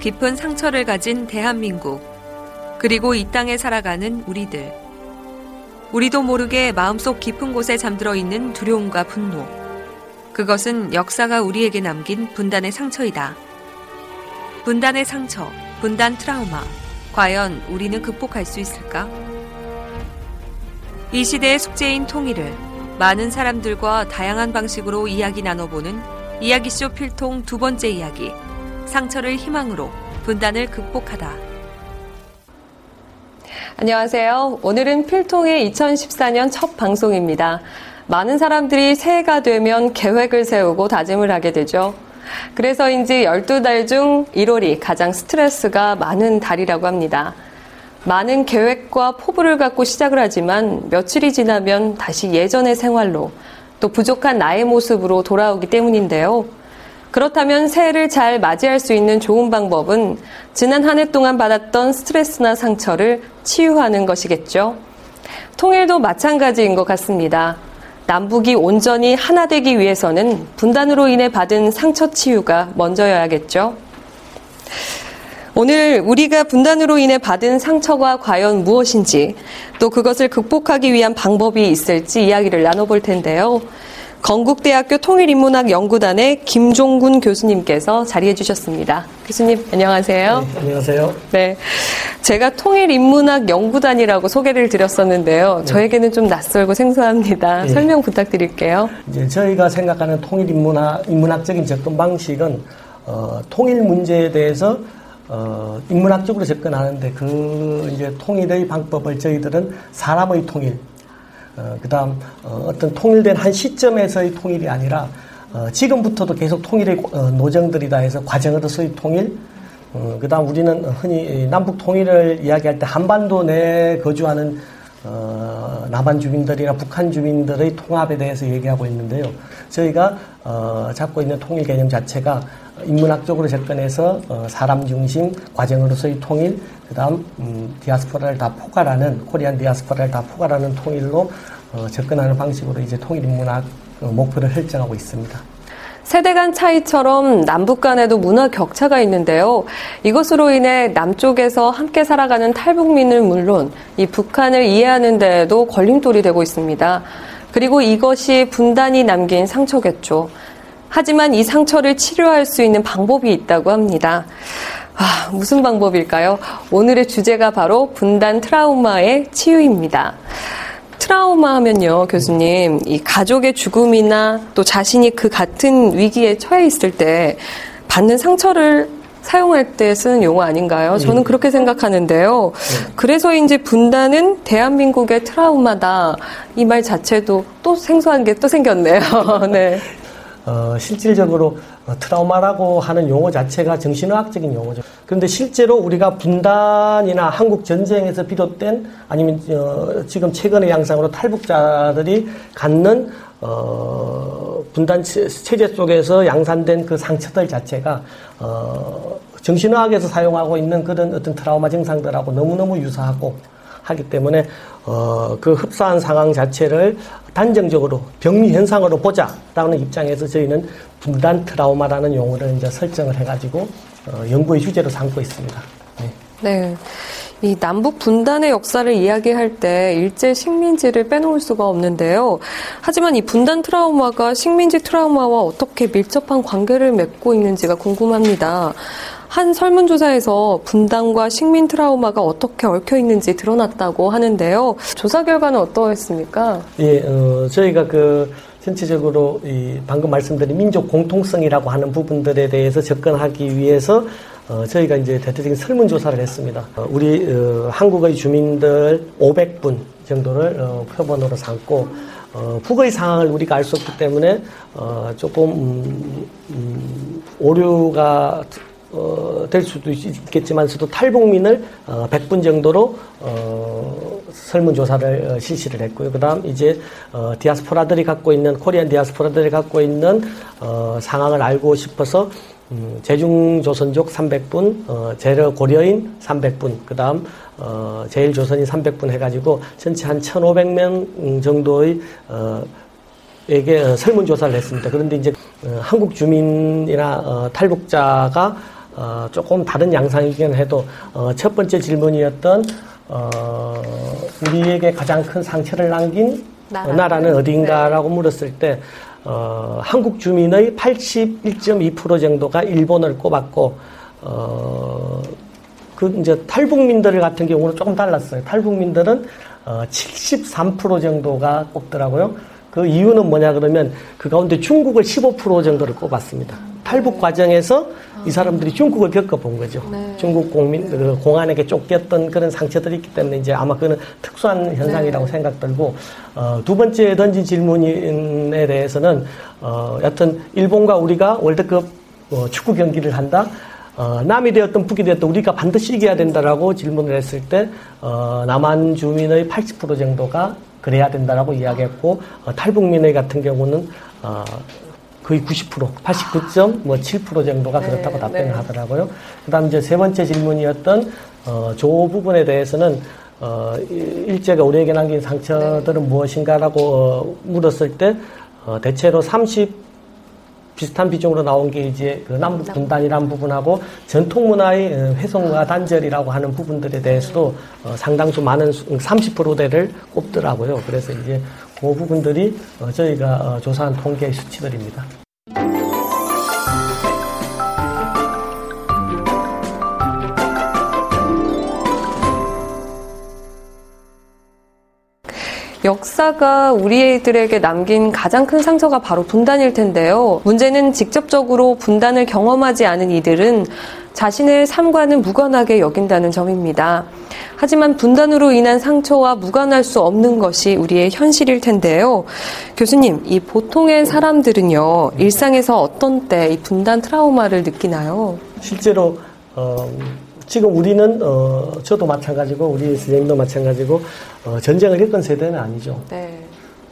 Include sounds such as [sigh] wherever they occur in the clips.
깊은 상처를 가진 대한민국. 그리고 이 땅에 살아가는 우리들. 우리도 모르게 마음속 깊은 곳에 잠들어 있는 두려움과 분노. 그것은 역사가 우리에게 남긴 분단의 상처이다. 분단의 상처, 분단 트라우마. 과연 우리는 극복할 수 있을까? 이 시대의 숙제인 통일을 많은 사람들과 다양한 방식으로 이야기 나눠보는 이야기쇼 필통 두 번째 이야기. 상처를 희망으로 분단을 극복하다. 안녕하세요. 오늘은 필통의 2014년 첫 방송입니다. 많은 사람들이 새해가 되면 계획을 세우고 다짐을 하게 되죠. 그래서인지 12달 중 1월이 가장 스트레스가 많은 달이라고 합니다. 많은 계획과 포부를 갖고 시작을 하지만 며칠이 지나면 다시 예전의 생활로 또 부족한 나의 모습으로 돌아오기 때문인데요. 그렇다면 새해를 잘 맞이할 수 있는 좋은 방법은 지난 한 해 동안 받았던 스트레스나 상처를 치유하는 것이겠죠. 통일도 마찬가지인 것 같습니다. 남북이 온전히 하나 되기 위해서는 분단으로 인해 받은 상처 치유가 먼저여야겠죠. 오늘 우리가 분단으로 인해 받은 상처가 과연 무엇인지 또 그것을 극복하기 위한 방법이 있을지 이야기를 나눠볼 텐데요. 건국대학교 통일인문학 연구단의 김종군 교수님께서 자리해 주셨습니다. 교수님, 안녕하세요. 네, 안녕하세요. 네. 제가 통일인문학 연구단이라고 소개를 드렸었는데요. 저에게는 좀 낯설고 생소합니다. 네. 설명 부탁드릴게요. 이제 저희가 생각하는 통일인문학, 인문학적인 접근 방식은, 어, 통일 문제에 대해서, 어, 인문학적으로 접근하는데 그 이제 통일의 방법을 저희들은 사람의 통일, 어, 그 다음, 어, 어떤 통일된 한 시점에서의 통일이 아니라, 어, 지금부터도 계속 통일의 어, 노정들이다 해서 과정으로서의 통일, 어, 그 다음 우리는 흔히 남북 통일을 이야기할 때 한반도 내에 거주하는 어, 남한 주민들이나 북한 주민들의 통합에 대해서 얘기하고 있는데요. 저희가 어, 잡고 있는 통일 개념 자체가 인문학적으로 접근해서 어, 사람 중심 과정으로서의 통일, 그 다음 음, 디아스포라를 다 포괄하는 코리안 디아스포라를 다 포괄하는 통일로 어, 접근하는 방식으로 이제 통일 인문학 어, 목표를 설정하고 있습니다. 세대 간 차이처럼 남북 간에도 문화 격차가 있는데요. 이것으로 인해 남쪽에서 함께 살아가는 탈북민은 물론 이 북한을 이해하는 데에도 걸림돌이 되고 있습니다. 그리고 이것이 분단이 남긴 상처겠죠. 하지만 이 상처를 치료할 수 있는 방법이 있다고 합니다. 아, 무슨 방법일까요? 오늘의 주제가 바로 분단 트라우마의 치유입니다. 트라우마 하면요, 교수님, 이 가족의 죽음이나 또 자신이 그 같은 위기에 처해 있을 때 받는 상처를 사용할 때 쓰는 용어 아닌가요? 저는 그렇게 생각하는데요. 그래서인지 분단은 대한민국의 트라우마다 이 말 자체도 또 생소한 게 또 생겼네요. [laughs] 네. 어, 실질적으로 어, 트라우마라고 하는 용어 자체가 정신의학적인 용어죠. 그런데 실제로 우리가 분단이나 한국 전쟁에서 비롯된 아니면 어, 지금 최근의 양상으로 탈북자들이 갖는 어, 분단 체- 체제 속에서 양산된 그 상처들 자체가 어, 정신의학에서 사용하고 있는 그런 어떤 트라우마 증상들하고 너무너무 유사하고 하기 때문에 어, 그 흡사한 상황 자체를 단정적으로 병리 현상으로 보자라는 입장에서 저희는 분단 트라우마라는 용어를 이제 설정을 해가지고 어, 연구의 주제로 삼고 있습니다. 네. 네. 이 남북 분단의 역사를 이야기할 때 일제 식민지를 빼놓을 수가 없는데요. 하지만 이 분단 트라우마가 식민지 트라우마와 어떻게 밀접한 관계를 맺고 있는지가 궁금합니다. 한 설문조사에서 분단과 식민 트라우마가 어떻게 얽혀 있는지 드러났다고 하는데요. 조사 결과는 어떠했습니까? 예, 어, 저희가 그 전체적으로 이 방금 말씀드린 민족 공통성이라고 하는 부분들에 대해서 접근하기 위해서 어, 저희가 이제 대대적인 설문조사를 했습니다. 어, 우리 어, 한국의 주민들 500분 정도를 어, 표본으로 삼고 어, 북의 상황을 우리가 알 수 없기 때문에 어, 조금 음, 음, 오류가 어, 될 수도 있겠지만서도 탈북민을 어, 100분 정도로 어, 설문조사를 어, 실시를 했고요. 그 다음 이제 어, 디아스포라들이 갖고 있는 코리안 디아스포라들이 갖고 있는 어, 상황을 알고 싶어서 음, 제중조선족 300분, 어, 제러 고려인 300분, 그 다음 어, 제일조선인 300분 해가지고 전체 한 1,500명 정도의 어, 에게 어, 설문조사를 했습니다. 그런데 이제 어, 한국 주민이나 어, 탈북자가 어, 조금 다른 양상이긴 해도 어, 첫 번째 질문이었던 어, 우리에게 가장 큰 상처를 남긴 나라. 나라는 어딘가라고 물었을 때 어, 한국 주민의 81.2% 정도가 일본을 꼽았고 어, 그 이제 탈북민들 같은 경우는 조금 달랐어요. 탈북민들은 어, 73% 정도가 꼽더라고요. 그 이유는 뭐냐 그러면 그 가운데 중국을 15% 정도를 꼽았습니다. 탈북 과정에서 이 사람들이 중국을 겪어본 거죠. 중국 공민 그 공안에게 쫓겼던 그런 상처들이 있기 때문에 이제 아마 그는 특수한 현상이라고 생각들고 어, 두 번째 던진 질문에 대해서는 어, 여튼 일본과 우리가 월드컵 어, 축구 경기를 한다. 어, 남이 되었던 북이 되었던 우리가 반드시 이겨야 된다라고 질문을 했을 때 어, 남한 주민의 80% 정도가 그래야 된다라고 이야기했고 어, 탈북민의 같은 경우는 어, 거의 90% 89.7% 정도가 그렇다고 네, 답변을 네. 하더라고요. 그다음 이제 세 번째 질문이었던 어, 조 부분에 대해서는 어, 이- 일제가 우리에게 남긴 상처들은 무엇인가라고 어, 물었을 때 어, 대체로 30 비슷한 비중으로 나온 게 이제 그 남북 분단이라는 부분하고 전통 문화의 어, 훼손과 단절이라고 하는 부분들에 대해서도 어, 상당수 많은 수- 30%대를 꼽더라고요. 그래서 이제 그 부분들이 어, 저희가 어, 조사한 통계의 수치들입니다. Thank you. 역사가 우리들에게 남긴 가장 큰 상처가 바로 분단일 텐데요. 문제는 직접적으로 분단을 경험하지 않은 이들은 자신의 삶과는 무관하게 여긴다는 점입니다. 하지만 분단으로 인한 상처와 무관할 수 없는 것이 우리의 현실일 텐데요. 교수님, 이 보통의 사람들은요, 일상에서 어떤 때 이 분단 트라우마를 느끼나요? 실제로 어, 지금 우리는 어, 저도 마찬가지고 우리 선생님도 마찬가지고 어, 전쟁을 겪은 세대는 아니죠. 네.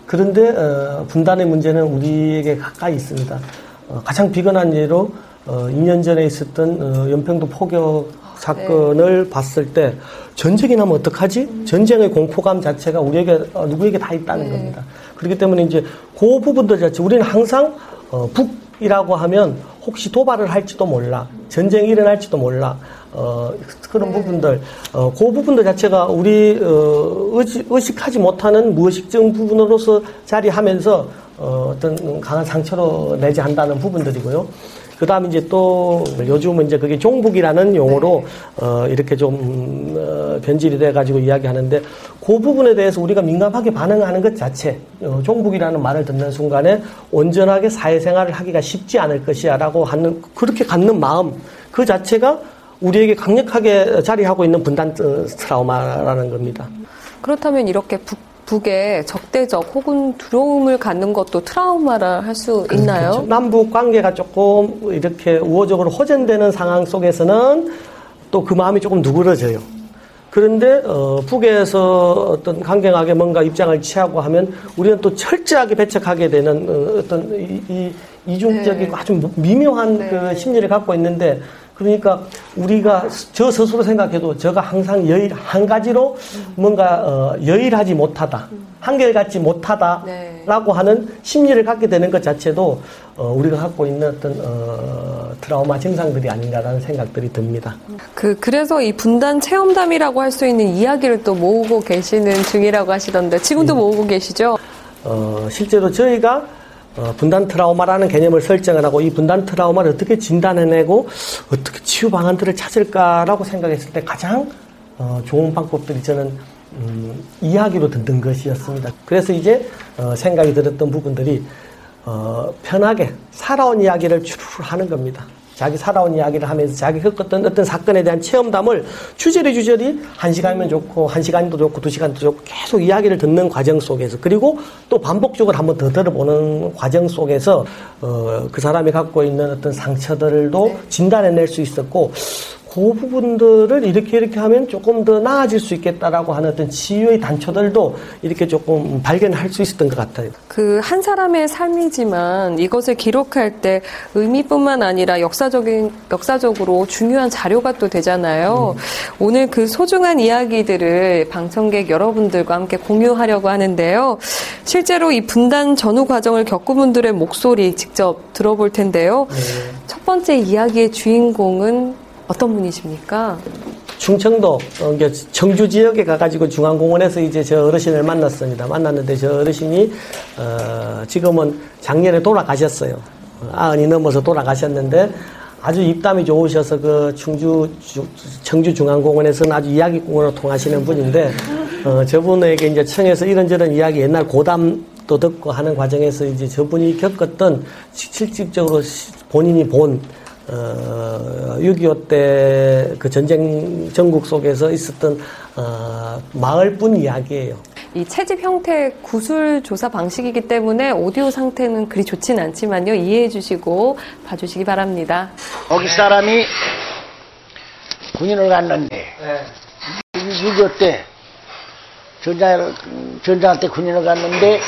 그런데 어, 분단의 문제는 우리에게 가까이 있습니다. 어, 가장 비근한 예로 어, 2년 전에 있었던 어, 연평도 포격 사건을 봤을 때 전쟁이 나면 어떡하지? 전쟁의 공포감 자체가 우리에게 어, 누구에게 다 있다는 겁니다. 그렇기 때문에 이제 그 부분들 자체 우리는 항상 어, 북이라고 하면 혹시 도발을 할지도 몰라 전쟁이 일어날지도 몰라 어, 그런 부분들 어, 그 부분들 자체가 우리 어, 의식, 의식 하지 못하는 무의식적 부분으로서 자리하면서 어, 어떤 강한 상처로 내지 한다는 부분들이고요. 그 다음에 이제 또 요즘은 이제 그게 종북이라는 용어로 어, 이렇게 좀 음, 어, 변질이 돼가지고 이야기하는데 그 부분에 대해서 우리가 민감하게 반응하는 것 자체 어, 종북이라는 말을 듣는 순간에 온전하게 사회생활을 하기가 쉽지 않을 것이야라고 하는 그렇게 갖는 마음 그 자체가 우리에게 강력하게 자리하고 있는 분단 어, 트라우마라는 겁니다. 그렇다면 이렇게 북, 북에 적대적 혹은 두려움을 갖는 것도 트라우마라 할 수 있나요? 그렇죠. 남북 관계가 조금 이렇게 우호적으로 호전되는 상황 속에서는 또 그 마음이 조금 누그러져요. 그런데 어, 북에서 어떤 강경하게 뭔가 입장을 취하고 하면 우리는 또 철저하게 배척하게 되는 어, 어떤 이, 이 이중적이고 아주 미묘한 그 심리를 갖고 있는데 그러니까 우리가 저 스스로 생각해도 저가 항상 여일 한 가지로 뭔가 어, 여일하지 못하다 한결같지 못하다 네. 라고 하는 심리를 갖게 되는 것 자체도 어, 우리가 갖고 있는 어떤 어, 트라우마 증상들이 아닌가라는 생각들이 듭니다. 그 그래서 이 분단 체험담이라고 할 수 있는 이야기를 또 모으고 계시는 중이라고 하시던데 지금도 모으고 계시죠? 어, 실제로 저희가 어, 분단 트라우마라는 개념을 설정을 하고 이 분단 트라우마를 어떻게 진단해내고 어떻게 치유 방안들을 찾을까라고 생각했을 때 가장 어, 좋은 방법들이 저는 음, 이야기로 듣는 것이었습니다. 그래서 이제 어, 생각이 들었던 부분들이 어, 편하게 살아온 이야기를 쭉 하는 겁니다. 자기 살아온 이야기를 하면서 자기 겪었던 어떤 사건에 대한 체험담을 주저리 주저리 한 시간이면 좋고 한 시간도 좋고 두 시간도 좋고 계속 이야기를 듣는 과정 속에서 그리고 또 반복적으로 한번 더 들어보는 과정 속에서 어, 그 사람이 갖고 있는 어떤 상처들도 진단해낼 수 있었고 그 부분들을 이렇게 이렇게 하면 조금 더 나아질 수 있겠다라고 하는 어떤 치유의 단초들도 이렇게 조금 발견할 수 있었던 것 같아요. 그 한 사람의 삶이지만 이것을 기록할 때 의미뿐만 아니라 역사적인 역사적으로 중요한 자료가 또 되잖아요. 음. 오늘 그 소중한 이야기들을 방청객 여러분들과 함께 공유하려고 하는데요. 실제로 이 분단 전후 과정을 겪은 분들의 목소리 직접 들어볼 텐데요. 네. 첫 번째 이야기의 주인공은 어떤 분이십니까? 충청도 어, 청주 지역에 가가지고 중앙공원에서 이제 저 어르신을 만났습니다. 만났는데 저 어르신이 어, 지금은 작년에 돌아가셨어요. 아흔이 넘어서 돌아가셨는데 아주 입담이 좋으셔서 그 충주 청주 중앙공원에서는 아주 이야기공원으로 통하시는 분인데 어, 저분에게 이제 청에서 이런저런 이야기 옛날 고담도 듣고 하는 과정에서 이제 저분이 겪었던 실질적으로 본인이 본 어, 6.25 때 그 전쟁 전국 속에서 있었던 어, 마을뿐 이야기예요. 이 채집 형태 구술 조사 방식이기 때문에 오디오 상태는 그리 좋진 않지만요. 이해해 주시고 봐주시기 바랍니다. 거기 사람이 군인을 갔는데 네. 6.25 때 전장, 전장할 때 군인을 갔는데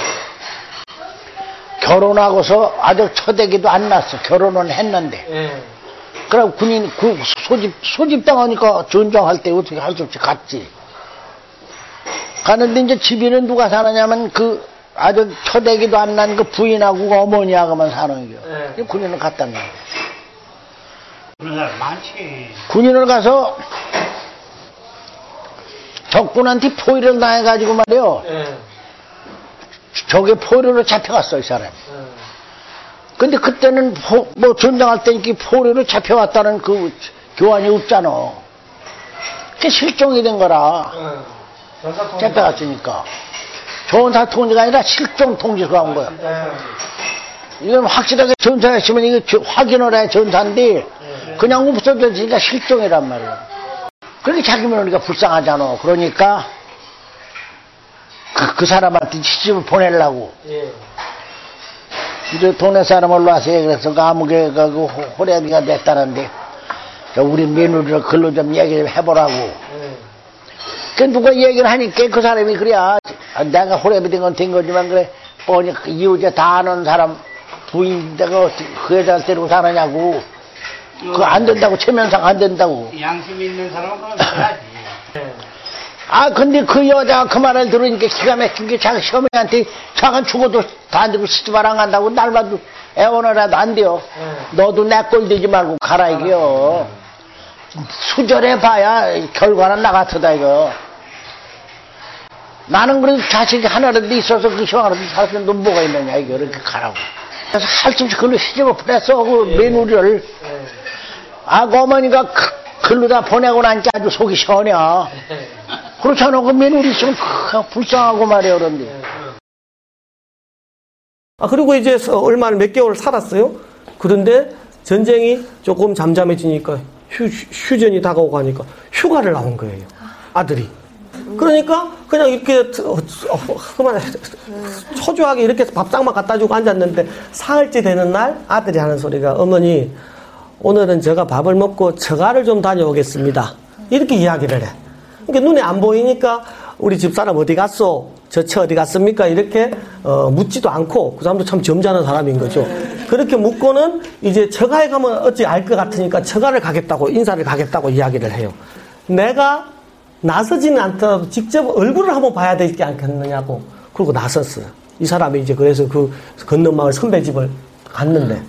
결혼하고서 아직 초대기도 안 났어. 결혼은 했는데. 예. 그럼 군인 그 소집 소집 당하니까 전장할 때 어떻게 할 수 없이 갔지. 가는데 이제 집에는 누가 사느냐면 그 아주 초대기도 안 난 그 부인하고 어머니하고만 사는 거요. 예. 군인을 갔단 말이야. 많지. 군인을 가서 적군한테 포위를 당해가지고 말이요. 예. 저게 포로로 잡혀갔어, 이 사람. 근데 그때는 포, 뭐 전쟁할 때니까 포로로 잡혀왔다는 그 교환이 없잖아. 그게 실종이 된 거라. 잡혀갔으니까. 전사 통지가 아니라 실종 통지서가 온 거야. 이건 확실하게 전사했으면 이거 확인을 해 전사인데 그냥 없어졌으니까 실종이란 말이야. 그렇게 자기 며느리가 불쌍하잖아. 그러니까 그, 그 사람한테 시집을 보내려고. 예. 이제 동네 사람을 놔서 그래서 감옥에 가고 호래비가 됐다는데 우리 며느리를 글로 좀 얘기 좀 해보라고. 예. 그 누가 얘기를 하니까 그 사람이 그래야 내가 호래비 된 건 된 거지만 그래 뻔히 그 이웃에 다 아는 사람 부인 내가 그 여자를 데리고 사느냐고. 그거 안 된다고 체면상 안 된다고. 양심 있는 사람은 그건 해야지. 아, 근데 그 여자가 그 말을 들으니까 기가 막힌 게 자기 시어머니한테 자가 죽어도 다 들고 시집 안 간다고 날마다 애원을해도 안 돼요. 네. 너도 내 꼴 되지 말고 가라, 이게요. 수절해 봐야 결과는 나 같다, 이거. 나는 그래도 자식이 하나라도 있어서 그 시황으로 살았는데 너 뭐가 있느냐, 이거. 이렇게 가라고. 그래서 할수 없이 그걸로 시집을 보냈어, 그 네. 며느리를. 네. 아, 그 어머니가 그, 글로 다 보내고 나니까 아주 속이 시원해. 그렇잖아. 그 며느리 있으면 불쌍하고 말이야, 그런데. 아, 그리고 이제 얼마 몇 개월 살았어요. 그런데 전쟁이 조금 잠잠해지니까 휴, 휴전이 다가오고 하니까 휴가를 나온 거예요. 아들이. 그러니까 그냥 이렇게 어, 어, 그만 초조하게 이렇게 밥상만 갖다 주고 앉았는데 사흘째 되는 날 아들이 하는 소리가 어머니 오늘은 제가 밥을 먹고 처가를 좀 다녀오겠습니다. 이렇게 이야기를 해. 그러니까 눈에 안 보이니까 우리 집사람 어디 갔어? 저처 어디 갔습니까? 이렇게 어, 묻지도 않고 그 사람도 참 점잖은 사람인 거죠. 그렇게 묻고는 이제 처가에 가면 어찌 알 것 같으니까 처가를 가겠다고 인사를 가겠다고 이야기를 해요. 내가 나서지는 않더라도 직접 얼굴을 한번 봐야 되지 않겠느냐고 그리고 나섰어요. 이 사람이 이제 그래서 그 건너 마을 선배 집을 갔는데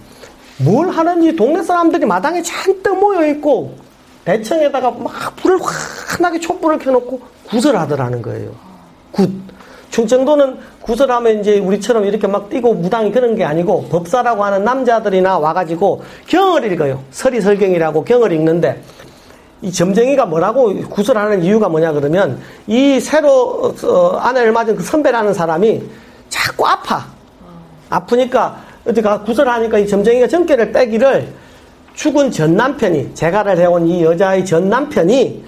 뭘 하는지 동네 사람들이 마당에 잔뜩 모여 있고 대청에다가 막 불을 환하게 촛불을 켜놓고 굿을 하더라는 거예요. 굿. 충청도는 굿을 하면 이제 우리처럼 이렇게 막 뛰고 무당이 그런 게 아니고 법사라고 하는 남자들이나 와가지고 경을 읽어요. 설위설경이라고 경을 읽는데 이 점쟁이가 뭐라고 구설하는 이유가 뭐냐 그러면 이 새로 어, 아내를 맞은 그 선배라는 사람이 자꾸 아파. 아프니까 어디가 구설하니까 이 점쟁이가 점괘를 빼기를 죽은 전 남편이 재가를 해온 이 여자의 전 남편이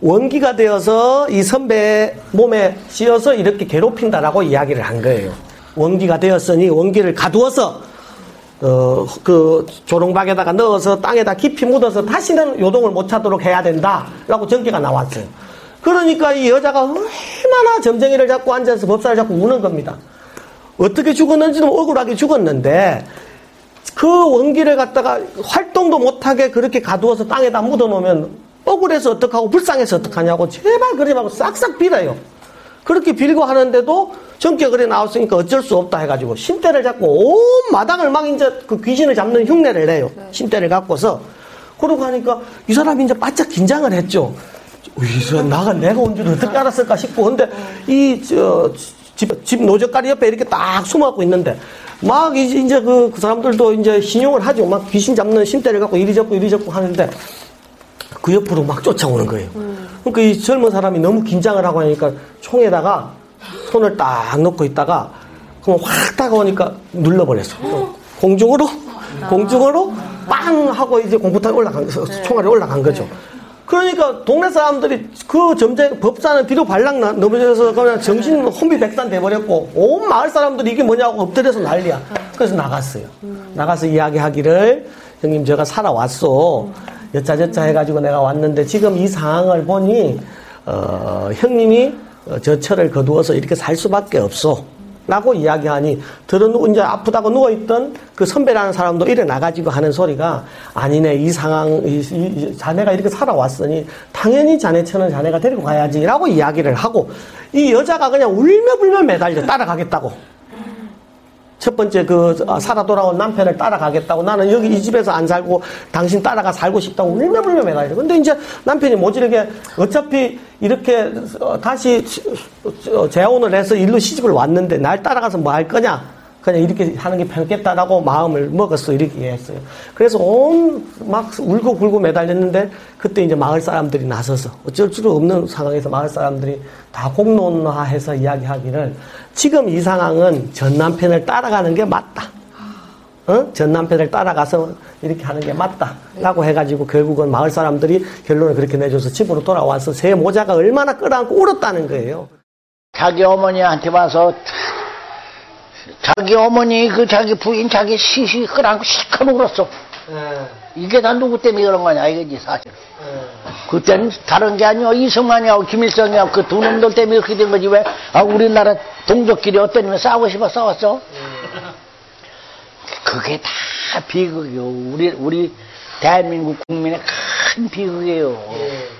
원기가 되어서 이 선배 몸에 씌어서 이렇게 괴롭힌다라고 이야기를 한 거예요. 원기가 되었으니 원기를 가두어서 어, 그 조롱박에다가 넣어서 땅에다 깊이 묻어서 다시는 요동을 못 찾도록 해야 된다라고 전개가 나왔어요. 그러니까 이 여자가 얼마나 점쟁이를 잡고 앉아서 법사를 잡고 우는 겁니다. 어떻게 죽었는지는 억울하게 죽었는데 그 원기를 갖다가 활동도 못하게 그렇게 가두어서 땅에다 묻어놓으면 억울해서 어떡하고 불쌍해서 어떡하냐고 제발 그래 말고 싹싹 빌어요. 그렇게 빌고 하는데도 전격을 해 나왔으니까 어쩔 수 없다 해가지고 심대를 잡고 온 마당을 막 이제 그 귀신을 잡는 흉내를 내요. 심대를 갖고서 그러고 하니까 이 사람이 이제 바짝 긴장을 했죠. 이 사람 나가 내가 온 줄 어떻게 알았을까 싶고 근데 이 저 집, 집 노적가리 옆에 이렇게 딱 숨어갖고 있는데 막 이제 이제 그, 그 사람들도 이제 신용을 하죠. 막 귀신 잡는 심대를 갖고 이리 잡고 이리 잡고 하는데 그 옆으로 막 쫓아오는 거예요. 그러니까 이 젊은 사람이 너무 긴장을 하고 하니까 총에다가 손을 딱 넣고 있다가 그럼 확 다가오니까 눌러버렸어. 공중으로 공중으로 빵 하고 이제 공부탄 올라간 거, 총알이 올라간 거죠. 그러니까 동네 사람들이 그 점쟁 법사는 뒤로 나- 넘어져서 그냥 정신 혼비백산 돼버렸고 온 마을 사람들이 이게 뭐냐고 엎드려서 난리야. 그래서 나갔어요. 나가서 이야기하기를 형님 제가 살아왔어. 여짜저짜 해가지고 내가 왔는데 지금 이 상황을 보니 어, 형님이 어, 저 철을 거두어서 이렇게 살 수밖에 없어. 라고 이야기하니 들은 이제 아프다고 누워있던 그 선배라는 사람도 일어나가지고 하는 소리가 아니네 이 상황 이, 이- 이 자네가 이렇게 살아왔으니 당연히 자네 처는 자네가 데리고 가야지 라고 이야기를 하고 이 여자가 그냥 울며불며 매달려 따라가겠다고 첫 번째 그 아, 살아 돌아온 남편을 따라가겠다고 나는 여기 이 집에서 안 살고 당신 따라가 살고 싶다고 울며불며 매달려. 근데 이제 남편이 모질게 어차피 이렇게 어, 다시 어, 재혼을 해서 일로 시집을 왔는데 날 따라가서 뭐 할 거냐? 그냥 이렇게 하는 게 편겠다라고 마음을 먹었어 이렇게 했어요. 그래서 온 막 울고 굴고 매달렸는데 그때 이제 마을 사람들이 나서서 어쩔 수 없는 상황에서 마을 사람들이 다 공론화해서 이야기하기를 지금 이 상황은 전 남편을 따라가는 게 맞다. 어? 전 남편을 따라가서 이렇게 하는 게 맞다라고 해가지고 결국은 마을 사람들이 결론을 그렇게 내줘서 집으로 돌아와서 새 모자가 얼마나 끌어안고 울었다는 거예요. 자기 어머니한테 와서 자기 어머니 그 자기 부인 자기 시시 끌어안고 시커 울었어. 이게 다 누구 때문에 그런 거냐 이거지 사실. 그때는 다른 게 아니야 이승만이하고 김일성이하고 그 두 놈들 때문에 그렇게 된 거지 왜? 아 우리나라 동족끼리 어떤 놈이 싸우고 싶어 싸웠어? 그게 다 비극이요. 우리 우리 대한민국 국민의 큰 비극이에요.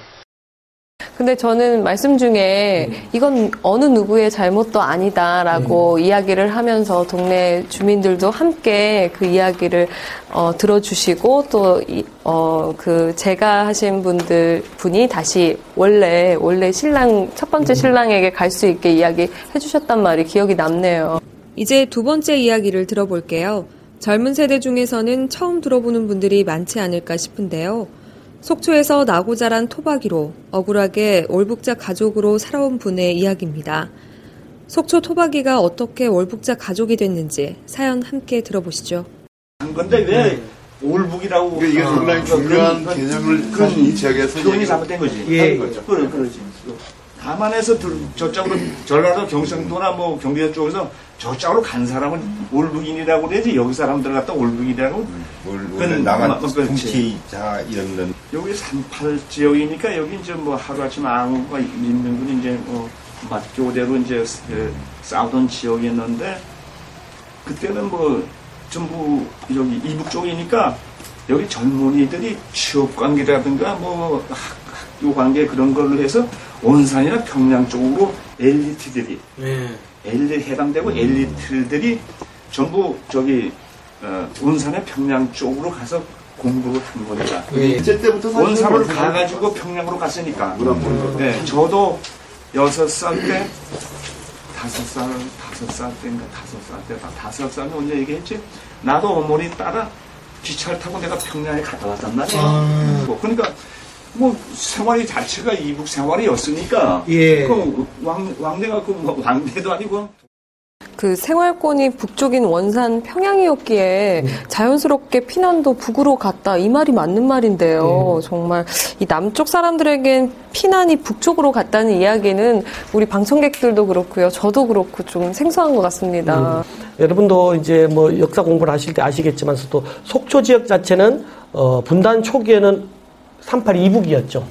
근데 저는 말씀 중에 이건 어느 누구의 잘못도 아니다라고 이야기를 하면서 동네 주민들도 함께 그 이야기를 어, 들어주시고 또 어, 그 제가 하신 분들 분이 다시 원래 원래 신랑 첫 번째 신랑에게 갈 수 있게 이야기 해 주셨단 말이 기억이 남네요. 이제 두 번째 이야기를 들어볼게요. 젊은 세대 중에서는 처음 들어보는 분들이 많지 않을까 싶은데요. 속초에서 나고 자란 토박이로 억울하게 월북자 가족으로 살아온 분의 이야기입니다. 속초 토박이가 어떻게 월북자 가족이 됐는지 사연 함께 들어보시죠. 한 건데 왜 올북이라고 네. 이게 상당히 중요한 개념을 가진 이 지역에서 표현이 잘못된 거지. 예. 거죠. 그러지. 다만에서 들- 저쪽으로 전라도 경상도나 뭐 경기도 쪽에서 저쪽으로 간 사람은 올북인이라고 그러지 여기 사람들 갖다 올북이라고 그건 나만. 통치자 이런 여기 38 지역이니까 여기 이제 뭐 하루아침 아무가 있는 분 이제 뭐 맞교대로 이제 그 싸우던 지역이었는데 그때는 뭐 전부 여기 이북 쪽이니까 여기 젊은이들이 취업 관계라든가 뭐 학, 학교 관계 그런 걸로 해서 원산이나 평양 쪽으로 엘리트들이 엘리 해당되고 엘리트들이 전부 저기 어, 원산의 평양 쪽으로 가서 공부를 한 겁니다. 일제 때부터 사실은 원산을 원산을 가가지고 평양으로 갔으니까. 문화권으로. 네, 저도 여섯 살 때, 다섯 살, 다섯 살 때인가, 다섯 살 때, 다섯 살에 언제 얘기했지? 나도 어머니 따라 기차를 타고 내가 평양에 갔다 왔단 말이야. 뭐, 그러니까, 뭐 생활이 자체가 이북 생활이었으니까 예. 그 왕, 왕래가 그뭐 왕래도 아니고 그 생활권이 북쪽인 원산 평양이었기에 음. 자연스럽게 피난도 북으로 갔다 이 말이 맞는 말인데요. 네. 정말 이 남쪽 사람들에겐 피난이 북쪽으로 갔다는 이야기는 우리 방청객들도 그렇고요. 저도 그렇고 좀 생소한 것 같습니다. 여러분도 이제 뭐 역사 공부를 하실 때 아시겠지만서도 속초 지역 자체는 어, 분단 초기에는 38 이북이었죠.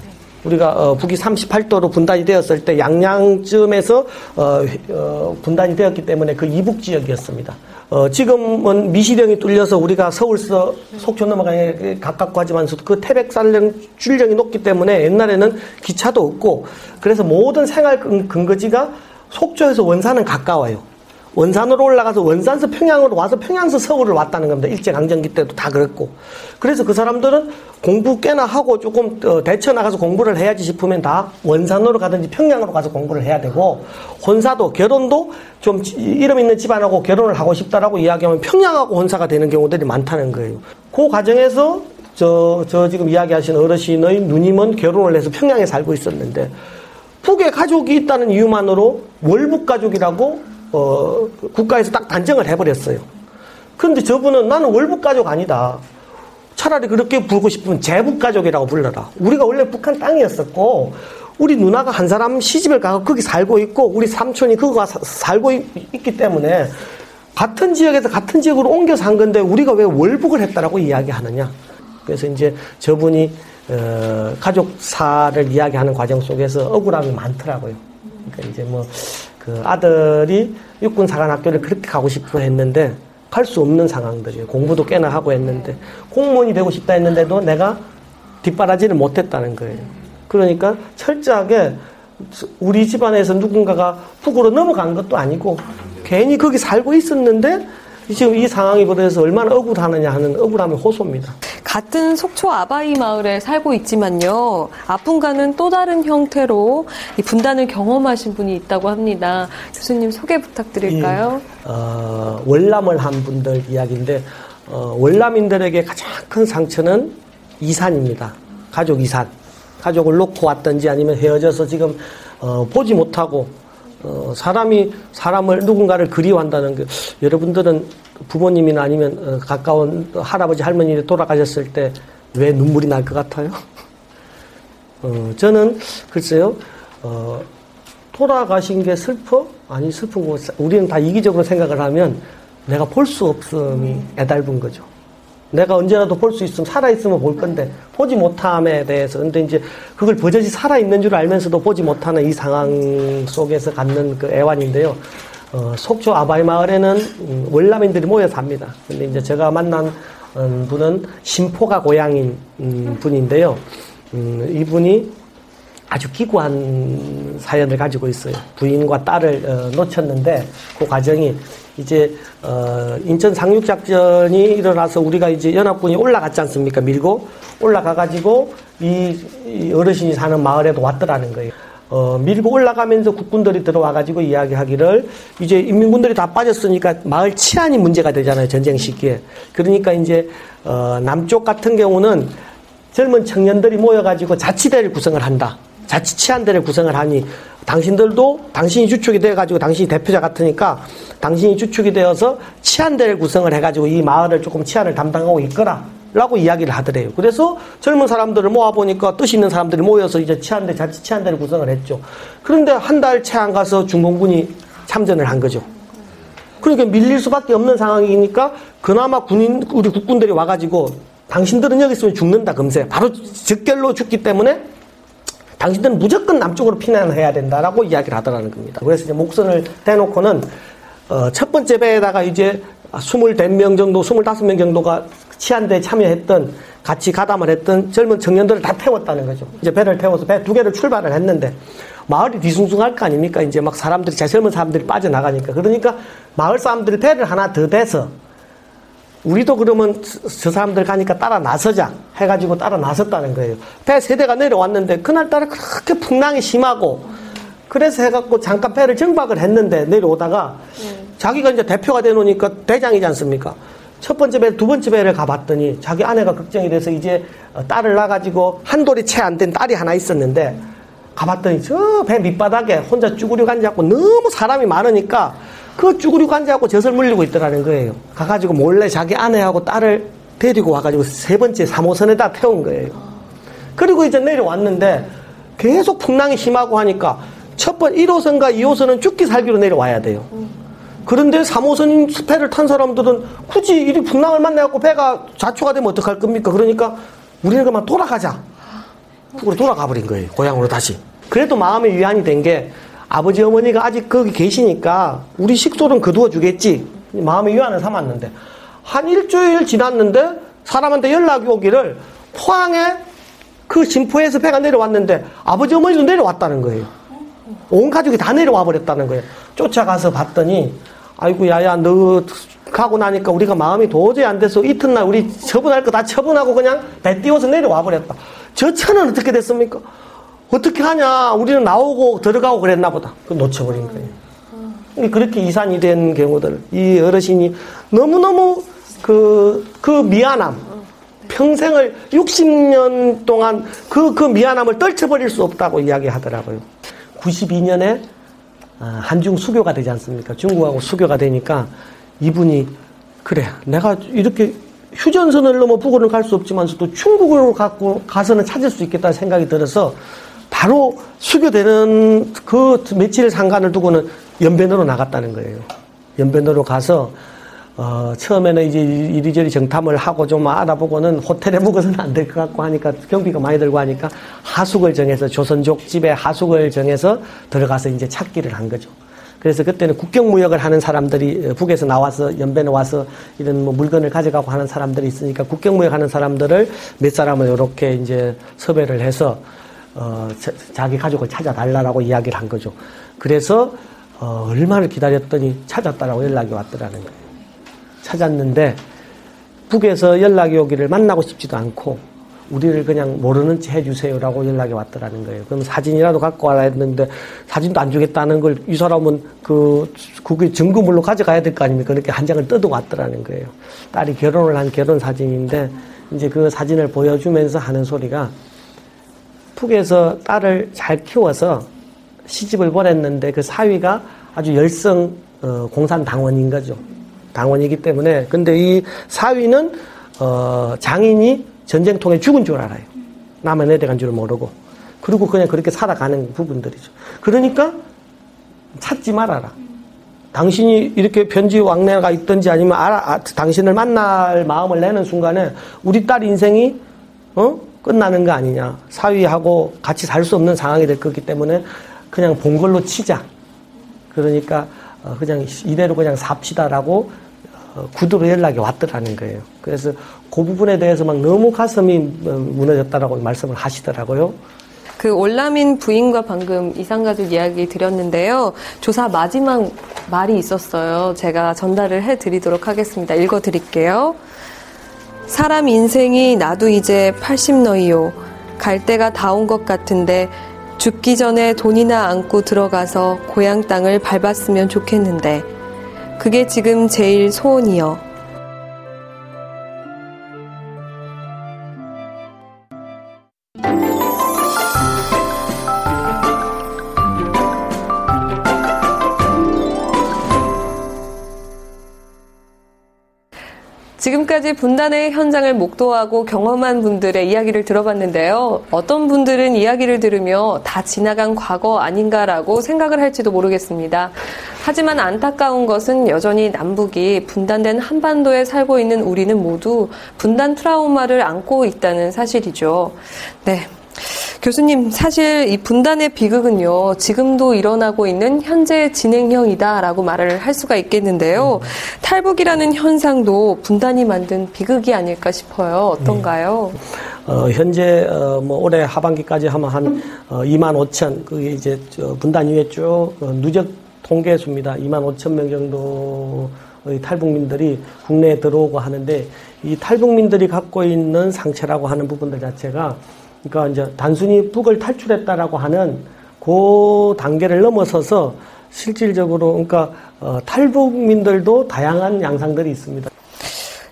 우리가 어, 북이 38도로 분단이 되었을 때 양양쯤에서 어, 어, 분단이 되었기 때문에 그 이북 지역이었습니다. 어, 지금은 미시령이 뚫려서 우리가 서울서 속초 넘어가에 가깝고 하지만서도 그 태백산령 출령이 높기 때문에 옛날에는 기차도 없고 그래서 모든 생활 근- 근거지가 속초에서 원산은 가까워요. 원산으로 올라가서 원산서 평양으로 와서 평양서 서울을 왔다는 겁니다. 일제강점기 때도 다 그랬고. 그래서 그 사람들은 공부 꽤나 하고 조금 어, 대처 나가서 공부를 해야지 싶으면 다 원산으로 가든지 평양으로 가서 공부를 해야 되고 혼사도 결혼도 좀 지- 이름 있는 집안하고 결혼을 하고 싶다라고 이야기하면 평양하고 혼사가 되는 경우들이 많다는 거예요. 그 과정에서 저, 저 지금 이야기하신 어르신의 누님은 결혼을 해서 평양에 살고 있었는데 북에 가족이 있다는 이유만으로 월북 가족이라고 어, 국가에서 딱 단정을 해버렸어요. 그런데 저분은 나는 월북 가족 아니다. 차라리 그렇게 부르고 싶으면 제북 가족이라고 불러라. 우리가 원래 북한 땅이었었고 우리 누나가 한 사람 시집을 가고 거기 살고 있고 우리 삼촌이 그거 사- 살고 있, 기 때문에 같은 지역에서 같은 지역으로 옮겨서 한 건데 우리가 왜 월북을 했다라고 이야기하느냐. 그래서 이제 저분이 어, 가족사를 이야기하는 과정 속에서 억울함이 많더라고요. 그러니까 이제 뭐 그 아들이 육군 사관학교를 그렇게 가고 싶어 했는데 갈 수 없는 상황들이에요. 공부도 꽤나 하고 했는데 공무원이 되고 싶다 했는데도 내가 뒷바라지를 못했다는 거예요. 그러니까 철저하게 우리 집안에서 누군가가 북으로 넘어간 것도 아니고 괜히 거기 살고 있었는데 지금 이 상황이 벌어져서 얼마나 억울하느냐 하는 억울함의 호소입니다. 같은 속초 아바이 마을에 살고 있지만요. 아픈가는 또 다른 형태로 이 분단을 경험하신 분이 있다고 합니다. 교수님 소개 부탁드릴까요? 어, 월남을 한 분들 이야기인데 어, 월남인들에게 가장 큰 상처는 이산입니다. 가족 이산. 가족을 놓고 왔든지 아니면 헤어져서 지금 어, 보지 못하고 어, 사람이 사람을 누군가를 그리워한다는 게 여러분들은 부모님이나 아니면 어, 가까운 할아버지 할머니 돌아가셨을 때 왜 눈물이 날 것 같아요? [laughs] 어, 저는 글쎄요. 어, 돌아가신 게 슬퍼? 아니 슬픈 거 우리는 다 이기적으로 생각을 하면 내가 볼 수 없음이 애달픈 거죠. 내가 언제라도 볼 수 있으면 살아있으면 볼 건데 보지 못함에 대해서 근데 이제 그걸 버젓이 살아있는 줄 알면서도 보지 못하는 이 상황 속에서 갖는 그 애환인데요. 어, 속초 아바이 마을에는 음, 월남인들이 모여 삽니다. 근데 이제 제가 만난 음, 분은 심포가 고향인 음, 분인데요. 음, 이분이 아주 기구한 사연을 가지고 있어요. 부인과 딸을 어, 놓쳤는데 그 과정이 이제 어, 인천 상륙 작전이 일어나서 우리가 이제 연합군이 올라갔지 않습니까? 밀고 올라가 가지고 이, 이 어르신이 사는 마을에도 왔더라는 거예요. 어, 밀고 올라가면서 국군들이 들어와 가지고 이야기하기를 이제 인민군들이 다 빠졌으니까 마을 치안이 문제가 되잖아요. 전쟁 시기에. 그러니까 이제 어, 남쪽 같은 경우는 젊은 청년들이 모여가지고 자치대를 구성을 한다. 자치치안대를 구성을 하니 당신들도 당신이 주축이 돼가지고 당신이 대표자 같으니까 당신이 주축이 되어서 치안대를 구성을 해가지고 이 마을을 조금 치안을 담당하고 있거라. 라고 이야기를 하더래요. 그래서 젊은 사람들을 모아보니까 뜻 있는 사람들이 모여서 이제 치안대, 자치 치안대를 구성을 했죠. 그런데 한 달 채 안 가서 중공군이 참전을 한 거죠. 그러니까 밀릴 수밖에 없는 상황이니까 그나마 군인, 우리 국군들이 와가지고 당신들은 여기 있으면 죽는다, 금세. 바로 즉결로 죽기 때문에 당신들은 무조건 남쪽으로 피난해야 된다라고 이야기를 하더라는 겁니다. 그래서 이제 목선을 대놓고는 어, 첫 번째 배에다가 이제 20명 정도, 25명 정도가 치안대에 참여했던 같이 가담을 했던 젊은 청년들을 다 태웠다는 거죠. 이제 배를 태워서 배 두 개를 출발을 했는데 마을이 뒤숭숭할 거 아닙니까? 이제 막 사람들이, 제 젊은 사람들이 빠져나가니까. 그러니까 마을 사람들이 배를 하나 더 대서 우리도 그러면 저 사람들 가니까 따라 나서자 해가지고 따라 나섰다는 거예요. 배 세대가 내려왔는데 그날따라 그렇게 풍랑이 심하고 그래서 해갖고 잠깐 배를 정박을 했는데 내려오다가 자기가 이제 대표가 되놓으니까 대장이지 않습니까? 첫 번째 배, 두 번째 배를 가봤더니 자기 아내가 걱정이 돼서 이제 어, 딸을 낳아가지고 한 돌이 채 안 된 딸이 하나 있었는데 가봤더니 저 배 밑바닥에 혼자 쭈그리고 앉아갖고 너무 사람이 많으니까 그 쭈그리고 앉아갖고 젖을 물리고 있더라는 거예요. 가가지고 몰래 자기 아내하고 딸을 데리고 와가지고 세 번째 3호선에다 태운 거예요. 그리고 이제 내려왔는데 계속 풍랑이 심하고 하니까 첫 번 1호선과 2호선은 죽기 살기로 내려와야 돼요. 그런데 3호선 스페를 탄 사람들은 굳이 이리 풍랑을 만나갖고 배가 자초가 되면 어떡할 겁니까? 그러니까 우리는 그만 돌아가자. 북으로 돌아가 버린 거예요. 고향으로 다시. 그래도 마음의 위안이 된 게 아버지 어머니가 아직 거기 계시니까 우리 식솔은 거두어 주겠지. 마음의 위안을 삼았는데 한 일주일 지났는데 사람한테 연락이 오기를 포항에 그 진포에서 배가 내려왔는데 아버지 어머니도 내려왔다는 거예요. 온 가족이 다 내려와 버렸다는 거예요. 쫓아가서 봤더니 아이고 야야 너 가고 나니까 우리가 마음이 도저히 안 돼서 이튿날 우리 처분할 거 다 처분하고 그냥 배 띄워서 내려와 버렸다. 저 차는 어떻게 됐습니까? 어떻게 하냐? 우리는 나오고 들어가고 그랬나 보다. 그 놓쳐버린 거예요. 그렇게 이산이 된 경우들, 이 어르신이 너무너무 그, 그 미안함, 평생을 60년 동안 그, 그 미안함을 떨쳐버릴 수 없다고 이야기하더라고요. 92년에 아, 한중 수교가 되지 않습니까? 중국하고 수교가 되니까 이분이 그래 내가 이렇게 휴전선을 넘어 북으로 갈 수 없지만서도 중국으로 갖고 가서는 찾을 수 있겠다는 생각이 들어서 바로 수교되는 그 며칠 상관을 두고는 연변으로 나갔다는 거예요. 연변으로 가서 어, 처음에는 이제 이리저리 정탐을 하고 좀 알아보고는 호텔에 묵어서는 안 될 것 같고 하니까 경비가 많이 들고 하니까 하숙을 정해서 조선족 집에 하숙을 정해서 들어가서 이제 찾기를 한 거죠. 그래서 그때는 국경무역을 하는 사람들이 북에서 나와서 연변에 와서 이런 뭐 물건을 가져가고 하는 사람들이 있으니까 국경무역 하는 사람들을 몇 사람을 이렇게 이제 섭외를 해서 어, 자기 가족을 찾아달라고 이야기를 한 거죠. 그래서 어, 얼마나 기다렸더니 찾았다라고 연락이 왔더라는 거예요. 찾았는데 북에서 연락이 오기를 만나고 싶지도 않고 우리를 그냥 모르는 채 해주세요라고 연락이 왔더라는 거예요. 그럼 사진이라도 갖고 와라 했는데 사진도 안 주겠다는 걸 이 사람은 그 그게 증거물로 가져가야 될 거 아닙니까? 그렇게 한 장을 뜯어 왔더라는 거예요. 딸이 결혼을 한 결혼 사진인데 이제 그 사진을 보여주면서 하는 소리가 북에서 딸을 잘 키워서 시집을 보냈는데 그 사위가 아주 열성 어, 공산 당원인 거죠. 당원이기 때문에 근데 이 사위는 어, 장인이 전쟁통에 죽은 줄 알아요. 남의 내려간 줄 모르고 그리고 그냥 그렇게 살아가는 부분들이죠. 그러니까 찾지 말아라. 당신이 이렇게 편지 왕래가 있든지 아니면 알아, 아, 당신을 만날 마음을 내는 순간에 우리 딸 인생이 어? 끝나는 거 아니냐. 사위하고 같이 살 수 없는 상황이 될 거기 때문에 그냥 본 걸로 치자. 그러니까 어, 그냥 이대로 그냥 삽시다라고 어, 구두로 연락이 왔더라는 거예요. 그래서 그 부분에 대해서 막 너무 가슴이 어, 무너졌다라고 말씀을 하시더라고요. 그 올라민 부인과 방금 이상가족 이야기 드렸는데요. 조사 마지막 말이 있었어요. 제가 전달을 해드리도록 하겠습니다. 읽어드릴게요. 사람 인생이 나도 이제 80 너이요. 갈 때가 다 온 것 같은데 죽기 전에 돈이나 안고 들어가서 고향 땅을 밟았으면 좋겠는데 그게 지금 제일 소원이요. 지금까지 분단의 현장을 목도하고 경험한 분들의 이야기를 들어봤는데요. 어떤 분들은 이야기를 들으며 다 지나간 과거 아닌가라고 생각을 할지도 모르겠습니다. 하지만 안타까운 것은 여전히 남북이 분단된 한반도에 살고 있는 우리는 모두 분단 트라우마를 안고 있다는 사실이죠. 네. 교수님, 사실 이 분단의 비극은요, 지금도 일어나고 있는 현재 진행형이다라고 말을 할 수가 있겠는데요. 탈북이라는 현상도 분단이 만든 비극이 아닐까 싶어요. 어떤가요? 네. 어, 현재, 어, 뭐, 올해 하반기까지 하면 한, 어, 2만 5천, 그게 이제, 분단 이후에 쭉, 어, 누적 통계 수입니다. 2만 5천 명 정도의 탈북민들이 국내에 들어오고 하는데, 이 탈북민들이 갖고 있는 상처라고 하는 부분들 자체가 그러니까 이제 단순히 북을 탈출했다라고 하는 그 단계를 넘어서서 실질적으로 그러니까 어, 탈북민들도 다양한 양상들이 있습니다.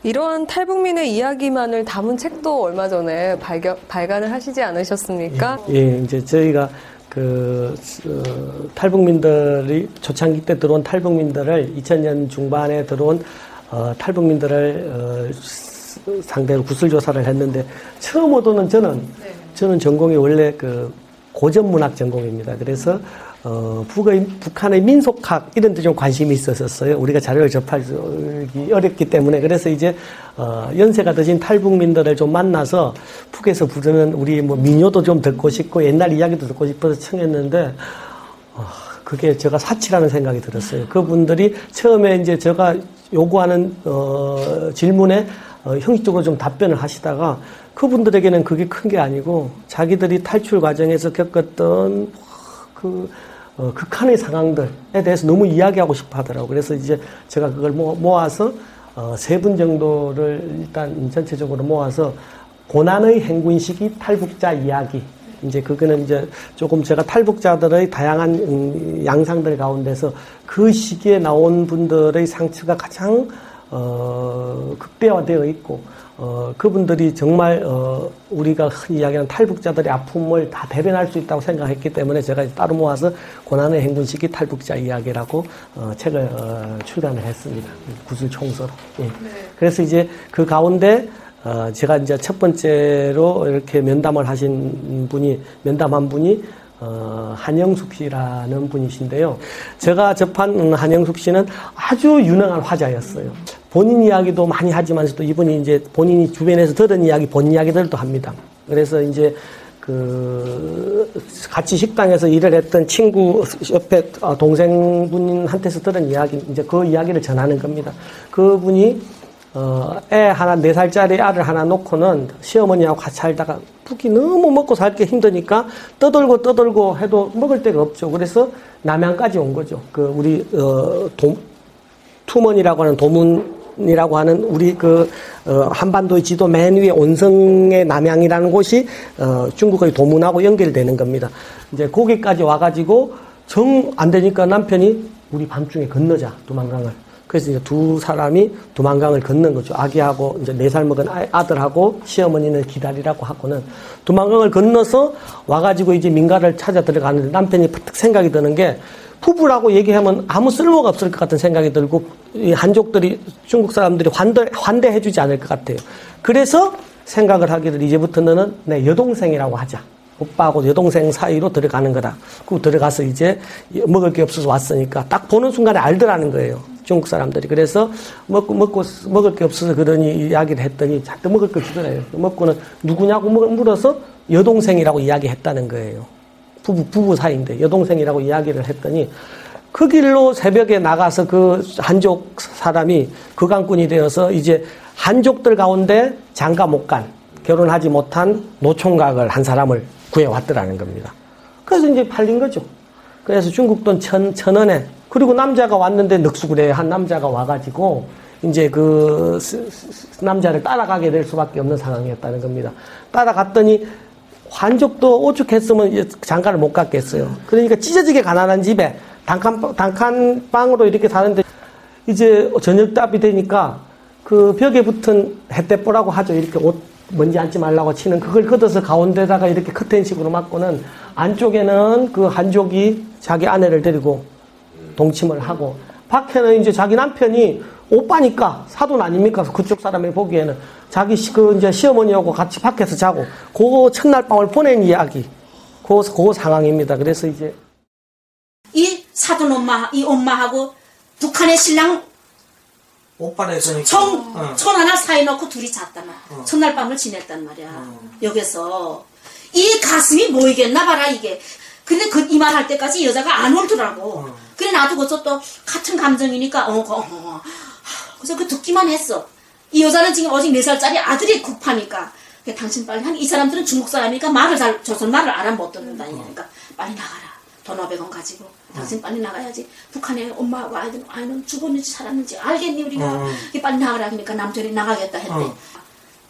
이러한 탈북민의 이야기만을 담은 책도 얼마 전에 발견, 발간을 하시지 않으셨습니까? 예, 이제 저희가 그 어, 탈북민들이 초창기 때 들어온 탈북민들을 2000년 중반에 들어온 어, 탈북민들을 어, 상대로 구술 조사를 했는데 처음 오도는 저는 저는 전공이 원래 그 고전 문학 전공입니다. 그래서 어, 북의, 북한의 민속학 이런 데 좀 관심이 있었었어요. 우리가 자료를 접하기 어렵기 때문에. 그래서 이제, 어, 연세가 드신 탈북민들을 좀 만나서 북에서 부르는 우리 뭐 민요도 좀 듣고 싶고 옛날 이야기도 듣고 싶어서 청했는데, 어, 그게 제가 사치라는 생각이 들었어요. 그분들이 처음에 이제 제가 요구하는, 어, 질문에 어, 형식적으로 좀 답변을 하시다가 그분들에게는 그게 큰 게 아니고 자기들이 탈출 과정에서 겪었던 그 어, 극한의 상황들에 대해서 너무 이야기하고 싶어 하더라고요. 그래서 이제 제가 그걸 모아서 어, 세 분 정도를 일단 전체적으로 모아서 고난의 행군 시기 탈북자 이야기. 이제 그거는 이제 조금 제가 탈북자들의 다양한 음, 양상들 가운데서 그 시기에 나온 분들의 상처가 가장 어, 극대화되어 있고 어, 그분들이 정말 어, 우리가 흔히 이야기하는 탈북자들의 아픔을 다 대변할 수 있다고 생각했기 때문에 제가 따로 모아서 고난의 행군 시기 탈북자 이야기라고 어, 책을 어, 출간을 했습니다. 구슬 총서로. 예. 네. 그래서 이제 그 가운데 어, 제가 이제 첫 번째로 이렇게 면담을 하신 분이 면담한 분이 어, 한영숙 씨라는 분이신데요. 제가 접한 한영숙 씨는 아주 유능한 화자였어요. 본인 이야기도 많이 하지만서도 이분이 이제 본인이 주변에서 들은 이야기, 본 이야기들도 합니다. 그래서 이제 그 같이 식당에서 일을 했던 친구 옆에 어, 동생분한테서 들은 이야기, 이제 그 이야기를 전하는 겁니다. 그분이 어, 애 하나, 네 살짜리 아들 하나 놓고는 시어머니하고 같이 살다가 푹이 너무 먹고 살기 힘드니까 떠들고 떠들고 해도 먹을 데가 없죠. 그래서 남양까지 온 거죠. 그 우리, 어, 도, 투먼이라고 하는 도문 이라고 하는 우리 그, 어, 한반도의 지도 맨 위에 온성의 남양이라는 곳이, 어, 중국의 도문하고 연결되는 겁니다. 이제 거기까지 와가지고 정 안 되니까 남편이 우리 밤중에 건너자, 두만강을. 그래서 이제 두 사람이 두만강을 걷는 거죠. 아기하고 이제 네 살 먹은 아들하고 시어머니는 기다리라고 하고는 두만강을 건너서 와가지고 이제 민가를 찾아 들어가는데 남편이 푸득 생각이 드는 게 부부라고 얘기하면 아무 쓸모가 없을 것 같은 생각이 들고 이 한족들이 중국 사람들이 환대 환대해주지 않을 것 같아요. 그래서 생각을 하기를 이제부터 너는 내 여동생이라고 하자. 오빠하고 여동생 사이로 들어가는 거다. 그 들어가서 이제 먹을 게 없어서 왔으니까 딱 보는 순간에 알더라는 거예요. 중국 사람들이. 그래서 먹고, 먹고, 먹을 게 없어서 그러니 이야기를 했더니 자꾸 먹을 걸 주더래요. 먹고는 누구냐고 물어서 여동생이라고 이야기했다는 거예요. 부부, 부부 사이인데 여동생이라고 이야기를 했더니 그 길로 새벽에 나가서 그 한족 사람이 그강꾼이 되어서 이제 한족들 가운데 장가 못 간, 결혼하지 못한 노총각을 한 사람을 구해왔더라는 겁니다. 그래서 이제 팔린 거죠. 그래서 중국 돈 천, 천 원에 그리고 남자가 왔는데 늑수그레 한 남자가 와가지고 이제 그 남자를 따라가게 될 수밖에 없는 상황이었다는 겁니다. 따라갔더니 환족도 오죽했으면 장가를 못 갔겠어요. 그러니까 찢어지게 가난한 집에 단칸, 단칸방으로 이렇게 사는데 이제 저녁 답이 되니까 그 벽에 붙은 햇대뽀라고 하죠. 이렇게 옷 먼지 앉지 말라고 치는 그걸 걷어서 가운데다가 이렇게 커튼식으로 막고는 안쪽에는 그 한족이 자기 아내를 데리고 동침을 하고 밖에는 이제 자기 남편이 오빠니까 사돈 아닙니까? 그쪽 사람이 보기에는 자기 그 이제 시어머니하고 같이 밖에서 자고 그 첫날 밤을 보낸 이야기 그, 그 상황입니다. 그래서 이제 이 사돈 엄마 이 엄마하고 북한의 신랑 오빠네 있으니까 청, 어. 천 하나 사이 놓고 둘이 잤단 말이야. 어. 첫날 밤을 지냈단 말이야. 어. 여기서 이 가슴이 모이겠나 봐라 이게. 근데 그 이 말 할 때까지 여자가 안 울더라고. 어. 그래 나도 그것도 또 같은 감정이니까 어, 어, 어. 그래서 그 듣기만 했어. 이 여자는 지금 어직 4살짜리 아들이 급하니까 당신 빨리 한 이 사람들은 중국 사람이니까 말을 잘 조선 말을 알아 못 듣는다 니까 빨리 나가라. 돈 500원 가지고 당신 빨리 나가야지. 북한에 엄마하고 아이들 아이는 죽었는지 살았는지 알겠니 우리가. 어. 빨리 나가라 그러니까 남편이 나가겠다 했대. 어.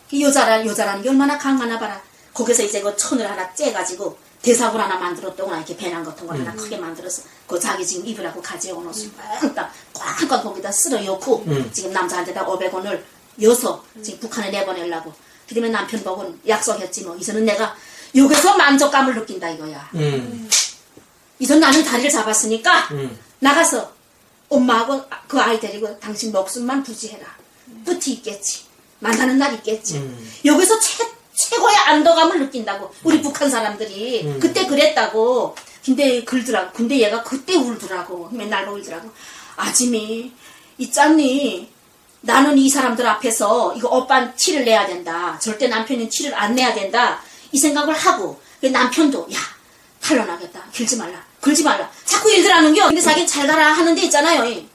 그 여자라 여자라는 게 얼마나 강하나 봐라. 거기서 이제 그 천을 하나 째가지고 대사굴 하나 만들었더구나 이렇게 배낭 같은 걸 음. 하나 크게 만들어서 그 자기 지금 입으라고 가져온 옷을 꽝딱 꽝꽝 거기다 쓸어 넣고 음. 지금 남자한테다 500원을 여서 지금 북한에 내보내려고. 그다음에 남편 보고는 약속했지 뭐. 이제는 내가 여기서 만족감을 느낀다 이거야. 음. 이제 나는 다리를 잡았으니까 음. 나가서 엄마하고 그 아이 데리고 당신 목숨만 부지해라. 끝이 있겠지. 만나는 날 있겠지. 음. 여기서 최, 최고의 안도감을 느낀다고. 우리 북한 사람들이 음. 그때 그랬다고. 근데 글더라고. 근데 얘가 그때 울더라고. 맨날 울더라고. 아짐이 있잖니. 나는 이 사람들 앞에서 이거 오빠 티를 내야 된다. 절대 남편은 티를 안 내야 된다. 이 생각을 하고 그 남편도 야 탈론하겠다. 길지 말라. 걸지 말라. 자꾸 일들 하는 겨. 근데 자기는 잘 가라 하는데 있잖아요. 이.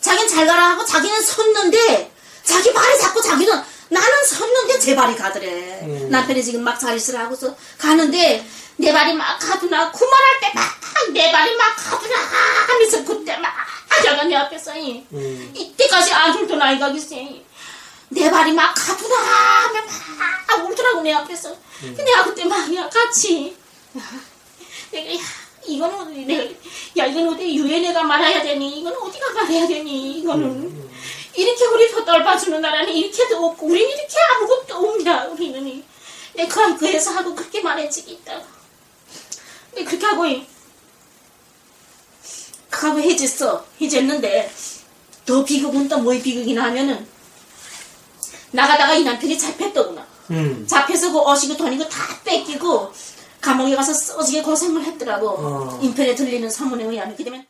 자기는 잘 가라 하고 자기는 섰는데 자기 발이 자꾸 자기는 나는 섰는데 제 발이 가더래. 음. 남편이 지금 막 자리를 하고서 가는데 내 발이 막 가두나 구만할 때 막 내 발이 막 가두나 하면서 그때 막 저가 내 앞에서 이. 음. 이때까지 안 울던 아이가 글쎄. 내 발이 막 가두나 하면 막 울더라고 내 앞에서. 근데 내가 그때 막 야, 같이. 야, 내가 야 이거는 내가 야 이건 어디 유엔에가 말해야 되니? 이건 어디가 말해야 되니? 이거는 이렇게 우리 더 떨봐주는 나라는 이렇게도 없고 우리는 이렇게 아무것도 없냐 우리는 이. 내가 그 회사하고 그렇게 말했지 있다가 근데 그렇게 하고 이. 하고 해졌어 해졌는데 더 비극은 또 뭐의 비극이나 하면은 나가다가 이 남편이 잡혔더구나 음. 잡혀서 그 어시고 돈이고 다 뺏기고 감옥에 가서 써지게 고생을 했더라고 어. 인편에 들리는 소문에 의하면 그러면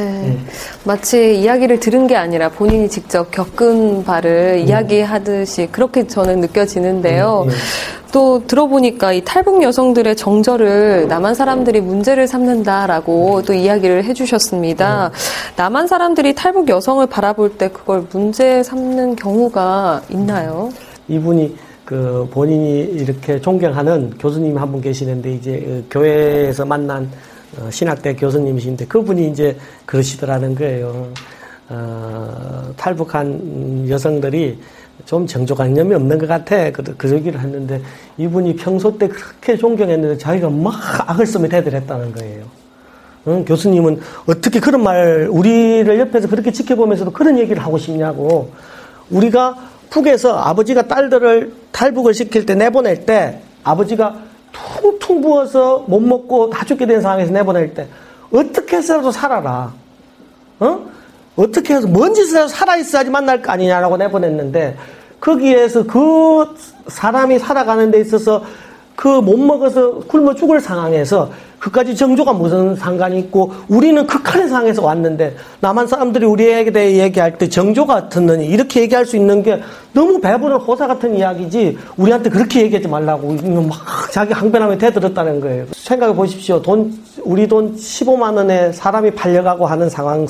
네. 마치 이야기를 들은 게 아니라 본인이 직접 겪은 바를 이야기하듯이 그렇게 저는 느껴지는데요. 또 들어보니까 이 탈북 여성들의 정절을 남한 사람들이 문제를 삼는다라고 또 이야기를 해주셨습니다. 남한 사람들이 탈북 여성을 바라볼 때 그걸 문제 삼는 경우가 있나요? 이분이 그 본인이 이렇게 존경하는 교수님 한 분 계시는데 이제 그 교회에서 만난 어, 신학대 교수님이신데 그분이 이제 그러시더라는 거예요. 어, 탈북한 여성들이 좀 정조관념이 없는 것 같아. 그, 그 얘기를 했는데 이분이 평소 때 그렇게 존경했는데 자기가 막 악을 쓰며 대들했다는 거예요. 응? 교수님은 어떻게 그런 말, 우리를 옆에서 그렇게 지켜보면서도 그런 얘기를 하고 싶냐고. 우리가 북에서 아버지가 딸들을 탈북을 시킬 때 내보낼 때 아버지가 퉁퉁 부어서 못 먹고 다 죽게 된 상황에서 내보낼 때 어떻게 해서라도 살아라. 어? 어떻게 해서 뭔 짓을 해서 살아있어야지 만날 거 아니냐라고 내보냈는데 거기에서 그 사람이 살아가는 데 있어서 그 못 먹어서 굶어 죽을 상황에서 그까지 정조가 무슨 상관이 있고 우리는 극한의 상황에서 왔는데 남한 사람들이 우리에게 대해 얘기할 때 정조 같았느니 이렇게 얘기할 수 있는 게 너무 배부른 호사 같은 이야기지 우리한테 그렇게 얘기하지 말라고 막 자기 항변하며 대들었다는 거예요. 생각해 보십시오. 돈 우리 돈 15만 원에 사람이 팔려가고 하는 상황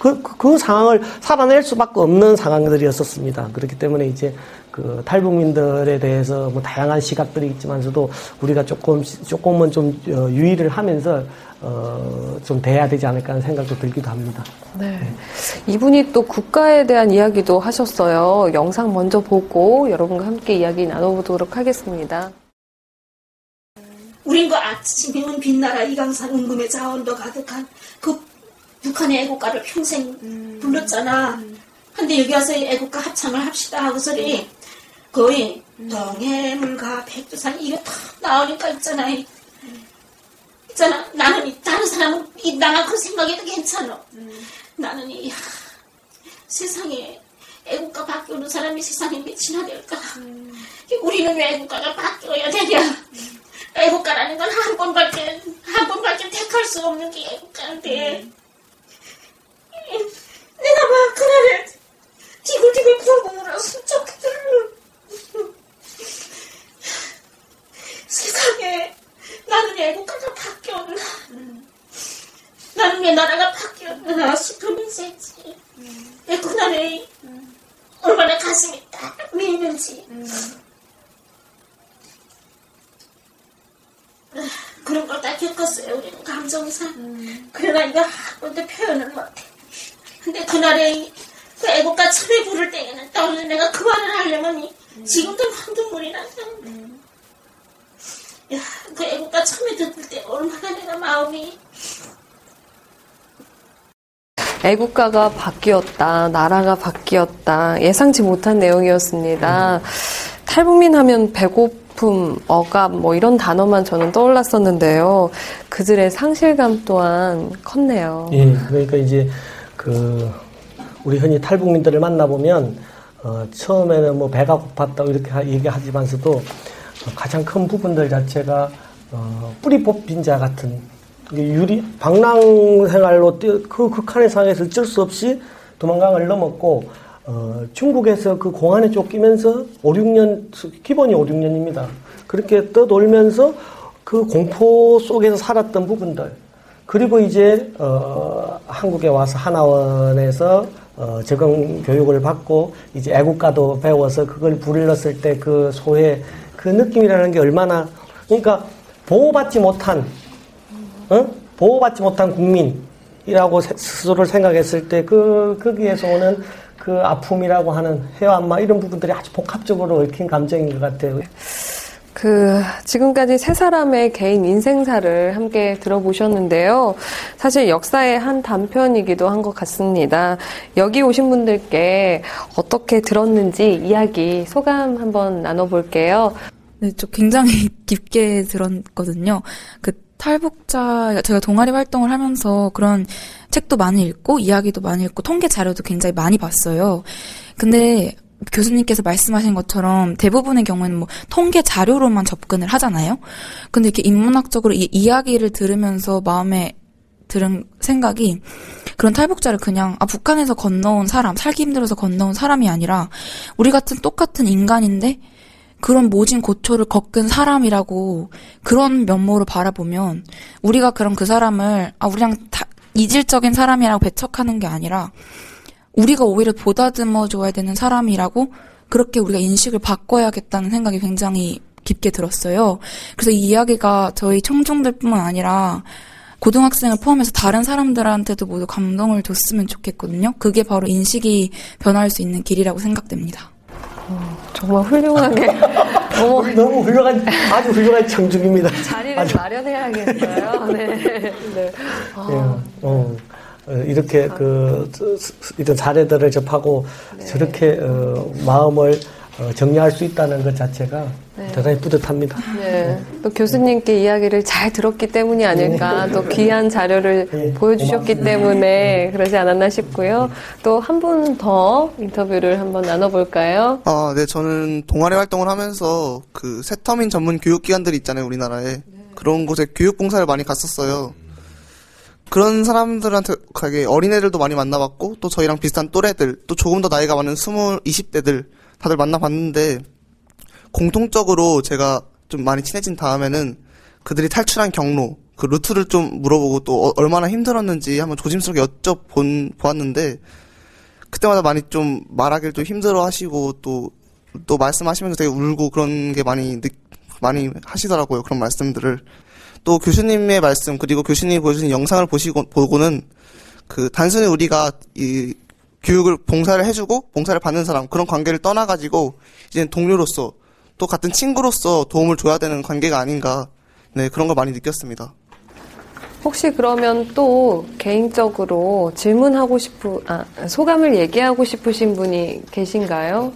그, 그, 그 상황을 살아낼 수밖에 없는 상황들이었었습니다. 그렇기 때문에 이제 그 탈북민들에 대해서 뭐 다양한 시각들이 있지만서도 우리가 조금, 조금은 좀 어, 유의를 하면서 어, 좀 돼야 되지 않을까 하는 생각도 들기도 합니다. 네. 이분이 또 국가에 대한 이야기도 하셨어요. 영상 먼저 보고 여러분과 함께 이야기 나눠보도록 하겠습니다. 우린 그 아침이면 빛나라 이강산 은금의 자원도 가득한 그 북한의 애국가를 평생 불렀잖아. 근데 여기 와서 애국가 합창을 합시다 하고서리 거의 동해물과 백두산 이거 다 나오니까 있잖아. 있잖아. 나는 이- 다른 사람은 이 나가 그 생각해도 괜찮아. 나는 이 야, 세상에 애국가 바뀌는 사람이 세상에 몇이나 될까? 우리는 왜 애국가가 바뀌어야 되냐? 애국가라는 건 한 번밖에 한 번밖에 택할 수 없는 게 애국가인데 내가 막 그날에 디굴디굴 울어서 좋겠더라 세상에 나는 애국가가 바뀌었나 나는 왜 나라가 바뀌었나 싶으면서 했지 내 그날에 얼마나 가슴이 딱 미는지 그런 걸 다 겪었어요. 우리는 감정상. 그러나 이거 한 번도 표현을 못해. 근데 그날에 그 애국가 처음에 부를 때에는 떠오르는 내가 그 말을 하려면 이- 지금도 막 눈물이 나서. 야, 그 애국가 처음에 듣을 때 얼마나 내가 마음이 애국가가 바뀌었다, 나라가 바뀌었다, 예상치 못한 내용이었습니다. 탈북민 하면 배고픔, 억압, 뭐 이런 단어만 저는 떠올랐었는데요. 그들의 상실감 또한 컸네요. 예, 그러니까 이제 그 우리 흔히 탈북민들을 만나보면 어, 처음에는 뭐 배가 고팠다고 이렇게 하- 얘기하지만서도 어, 가장 큰 부분들 자체가 어, 뿌리 뽑힌 자 같은 유리 방랑 생활로 뛰어- 그 극한의 상황에서 어쩔 수 없이 도망강을 넘었고 어, 중국에서 그 공안에 쫓기면서 5, 6년 기본이 5, 6년입니다. 그렇게 떠돌면서 그 공포 속에서 살았던 부분들 그리고 이제 어, 한국에 와서 하나원에서 어, 적응 교육을 받고 이제 애국가도 배워서 그걸 불렀을 때 그 소회 그 느낌이라는 게 얼마나 그러니까 보호받지 못한 어? 보호받지 못한 국민이라고 세- 스스로를 생각했을 때 그 거기에서 오는 그 아픔이라고 하는 해안마 이런 부분들이 아주 복합적으로 얽힌 감정인 것 같아요. 그 지금까지 세 사람의 개인 인생사를 함께 들어보셨는데요. 사실 역사의 한 단편이기도 한 것 같습니다. 여기 오신 분들께 어떻게 들었는지 이야기 소감 한번 나눠볼게요. 네, 저 굉장히 [laughs] 깊게 들었거든요. 그 탈북자, 제가 동아리 활동을 하면서 그런 책도 많이 읽고, 이야기도 많이 읽고, 통계 자료도 굉장히 많이 봤어요. 근데 교수님께서 말씀하신 것처럼 대부분의 경우에는 뭐 통계 자료로만 접근을 하잖아요. 근데 이렇게 인문학적으로 이 이야기를 들으면서 마음에 들은 생각이 그런 탈북자를 그냥 아 북한에서 건너온 사람, 살기 힘들어서 건너온 사람이 아니라 우리 같은 똑같은 인간인데 그런 모진 고초를 겪은 사람이라고 그런 면모로 바라보면 우리가 그럼 그 사람을 아 우리랑 다 이질적인 사람이라고 배척하는 게 아니라 우리가 오히려 보다듬어 줘야 되는 사람이라고 그렇게 우리가 인식을 바꿔야겠다는 생각이 굉장히 깊게 들었어요. 그래서 이 이야기가 저희 청중들뿐만 아니라 고등학생을 포함해서 다른 사람들한테도 모두 감동을 줬으면 좋겠거든요. 그게 바로 인식이 변화할 수 있는 길이라고 생각됩니다. 정말 훌륭하게 [laughs] 너무 훌륭한 아주 훌륭한 청중입니다. 자리를 아주- 마련해야겠어요. 네. [laughs] 네. 아, 예, 어, 어, 이렇게 그 이런 사례들을 접하고 네. 저렇게 어, 마음을 어, 정리할 수 있다는 것 자체가 네. 대단히 뿌듯합니다. 네. 또 교수님께 이야기를 잘 들었기 때문이 아닐까. 또 귀한 자료를 보여주셨기 때문에 그러지 않았나 싶고요. 또 한 분 더 인터뷰를 한번 나눠볼까요? 아, 네, 저는 동아리 활동을 하면서 그 세터민 전문 교육기관들이 있잖아요, 우리나라에. 그런 곳에 교육봉사를 많이 갔었어요. 그런 사람들한테 가게 어린애들도 많이 만나봤고, 또 저희랑 비슷한 또래들, 또 조금 더 나이가 많은 스물, 이십 대들 다들 만나봤는데, 공통적으로 제가 좀 많이 친해진 다음에는 그들이 탈출한 경로, 그 루트를 좀 물어보고 또 어- 얼마나 힘들었는지 한번 조심스럽게 여쭤본, 보았는데, 그때마다 많이 좀 말하기를 좀 힘들어 하시고 또, 또 말씀하시면서 되게 울고 그런 게 많이, 느, 많이 하시더라고요. 그런 말씀들을. 또 교수님의 말씀, 그리고 교수님이 보여주신 영상을 보시고, 보고는 그 단순히 우리가 이 교육을 봉사를 해주고 봉사를 받는 사람, 그런 관계를 떠나가지고 이제 동료로서 또 같은 친구로서 도움을 줘야 되는 관계가 아닌가. 네, 그런 걸 많이 느꼈습니다. 혹시 그러면 또 개인적으로 질문하고 싶은, 아, 소감을 얘기하고 싶으신 분이 계신가요?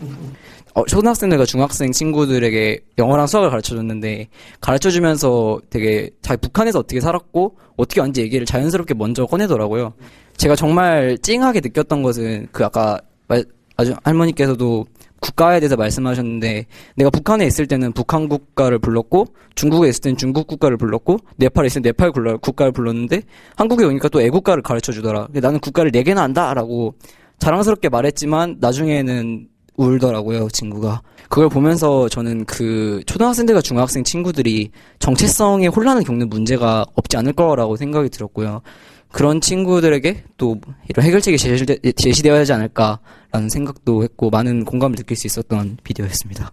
어, 초등학생들과 중학생 친구들에게 영어랑 수학을 가르쳐 줬는데 가르쳐 주면서 되게 자기 북한에서 어떻게 살았고 어떻게 왔는지 얘기를 자연스럽게 먼저 꺼내더라고요. 제가 정말 찡하게 느꼈던 것은 그 아까 말- 아주 할머니께서도 국가에 대해서 말씀하셨는데 내가 북한에 있을 때는 북한 국가를 불렀고 중국에 있을 때는 중국 국가를 불렀고 네팔에 있을 때 네팔 국가를 불렀는데 한국에 오니까 또 애국가를 가르쳐 주더라. 나는 국가를 네 개나 안다라고 자랑스럽게 말했지만 나중에는 울더라고요 친구가. 그걸 보면서 저는 그 초등학생들과 중학생 친구들이 정체성의 혼란을 겪는 문제가 없지 않을 거라고 생각이 들었고요. 그런 친구들에게 또 이런 해결책이 제시되, 제시되어야 하지 않을까라는 생각도 했고 많은 공감을 느낄 수 있었던 비디오였습니다.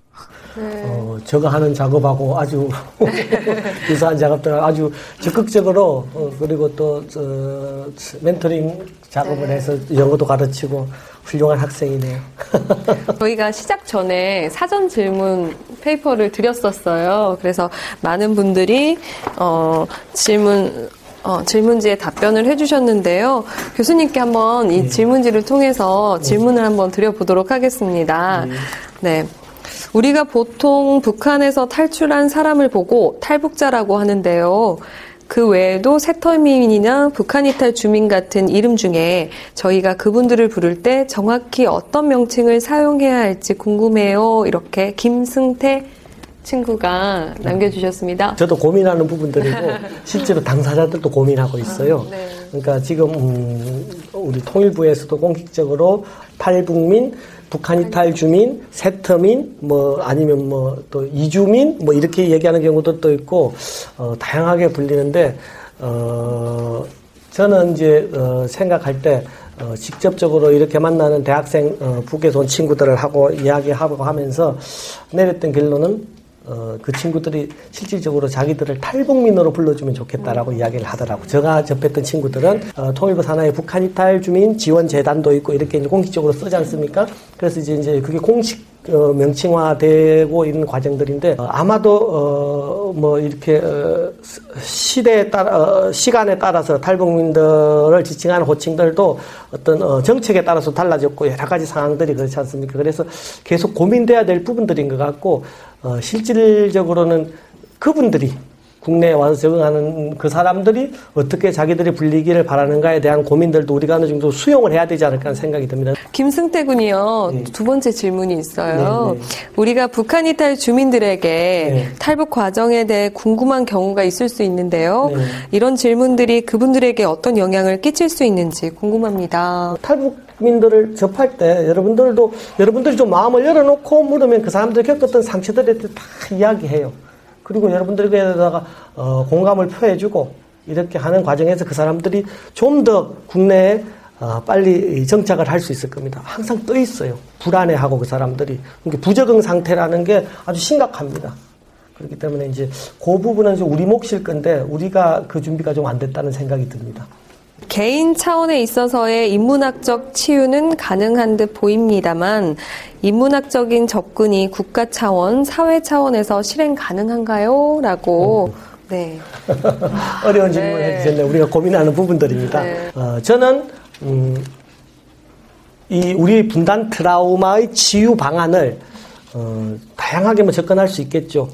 어, 저거 하는 작업하고 아주 [laughs] 유사한 작업들 아주 적극적으로 어, 그리고 또 저, 멘토링 작업을 해서 영어도 가르치고 훌륭한 학생이네요. [laughs] 저희가 시작 전에 사전 질문 페이퍼를 드렸었어요. 그래서 많은 분들이 어, 질문 어, 질문지에 답변을 해주셨는데요. 교수님께 한번 이 질문지를 통해서 질문을 한번 드려보도록 하겠습니다. 네. 우리가 보통 북한에서 탈출한 사람을 보고 탈북자라고 하는데요. 그 외에도 세터민이나 북한 이탈 주민 같은 이름 중에 저희가 그분들을 부를 때 정확히 어떤 명칭을 사용해야 할지 궁금해요. 이렇게 김승태 친구가 남겨주셨습니다. 저도 고민하는 부분들이고 [laughs] 실제로 당사자들도 고민하고 있어요. 네. 그러니까 지금 음, 우리 통일부에서도 공식적으로 탈북민, 북한 이탈 주민, 세터민, 뭐 아니면 뭐 또 이주민 뭐 이렇게 얘기하는 경우도 있고 어, 다양하게 불리는데 어, 저는 이제 어, 생각할 때 어, 직접적으로 이렇게 만나는 대학생 어, 북에서 온 친구들을 하고 이야기하고 하면서 내렸던 결론은 어, 그 친구들이 실질적으로 자기들을 탈북민으로 불러주면 좋겠다라고 이야기를 하더라고. 제가 접했던 친구들은 어, 통일부 산하에 북한 이탈 주민 지원 재단도 있고 이렇게 이제 공식적으로 쓰지 않습니까? 그래서 이제 이제 그게 공식 어, 명칭화되고 있는 과정들인데 어, 아마도 어, 뭐 이렇게 어, 시대에 따라 어, 시간에 따라서 탈북민들을 지칭하는 호칭들도 어떤 어, 정책에 따라서 달라졌고 여러 가지 상황들이 그렇지 않습니까? 그래서 계속 고민돼야 될 부분들인 것 같고 어, 실질적으로는 그분들이 국내에 와서 적응하는 그 사람들이 어떻게 자기들이 불리기를 바라는가에 대한 고민들도 우리가 어느 정도 수용을 해야 되지 않을까 하는 생각이 듭니다. 김승태 군이요. 두 번째 질문이 있어요. 네, 네. 우리가 북한 이탈 주민들에게 탈북 과정에 대해 궁금한 경우가 있을 수 있는데요. 네. 이런 질문들이 그분들에게 어떤 영향을 끼칠 수 있는지 궁금합니다. 탈북 민들을 접할 때 여러분들도 여러분들이 좀 마음을 열어놓고 물으면 그 사람들이 겪었던 상처들에 대해 다 이야기해요. 그리고 여러분들에게다가 어, 공감을 표해주고 이렇게 하는 과정에서 그 사람들이 좀 더 국내에 어, 빨리 정착을 할 수 있을 겁니다. 항상 떠 있어요. 불안해하고 그 사람들이 그러니까 부적응 상태라는 게 아주 심각합니다. 그렇기 때문에 이제 그 부분은 이제 우리 몫일 건데 우리가 그 준비가 좀 안 됐다는 생각이 듭니다. 개인 차원에 있어서의 인문학적 치유는 가능한 듯 보입니다만 인문학적인 접근이 국가 차원, 사회 차원에서 실행 가능한가요? 라고 네. [laughs] 어려운 질문을 해주셨네요. 우리가 고민하는 부분들입니다. 네. 어, 저는 음, 이 우리 분단 트라우마의 치유 방안을 어, 다양하게 뭐 접근할 수 있겠죠.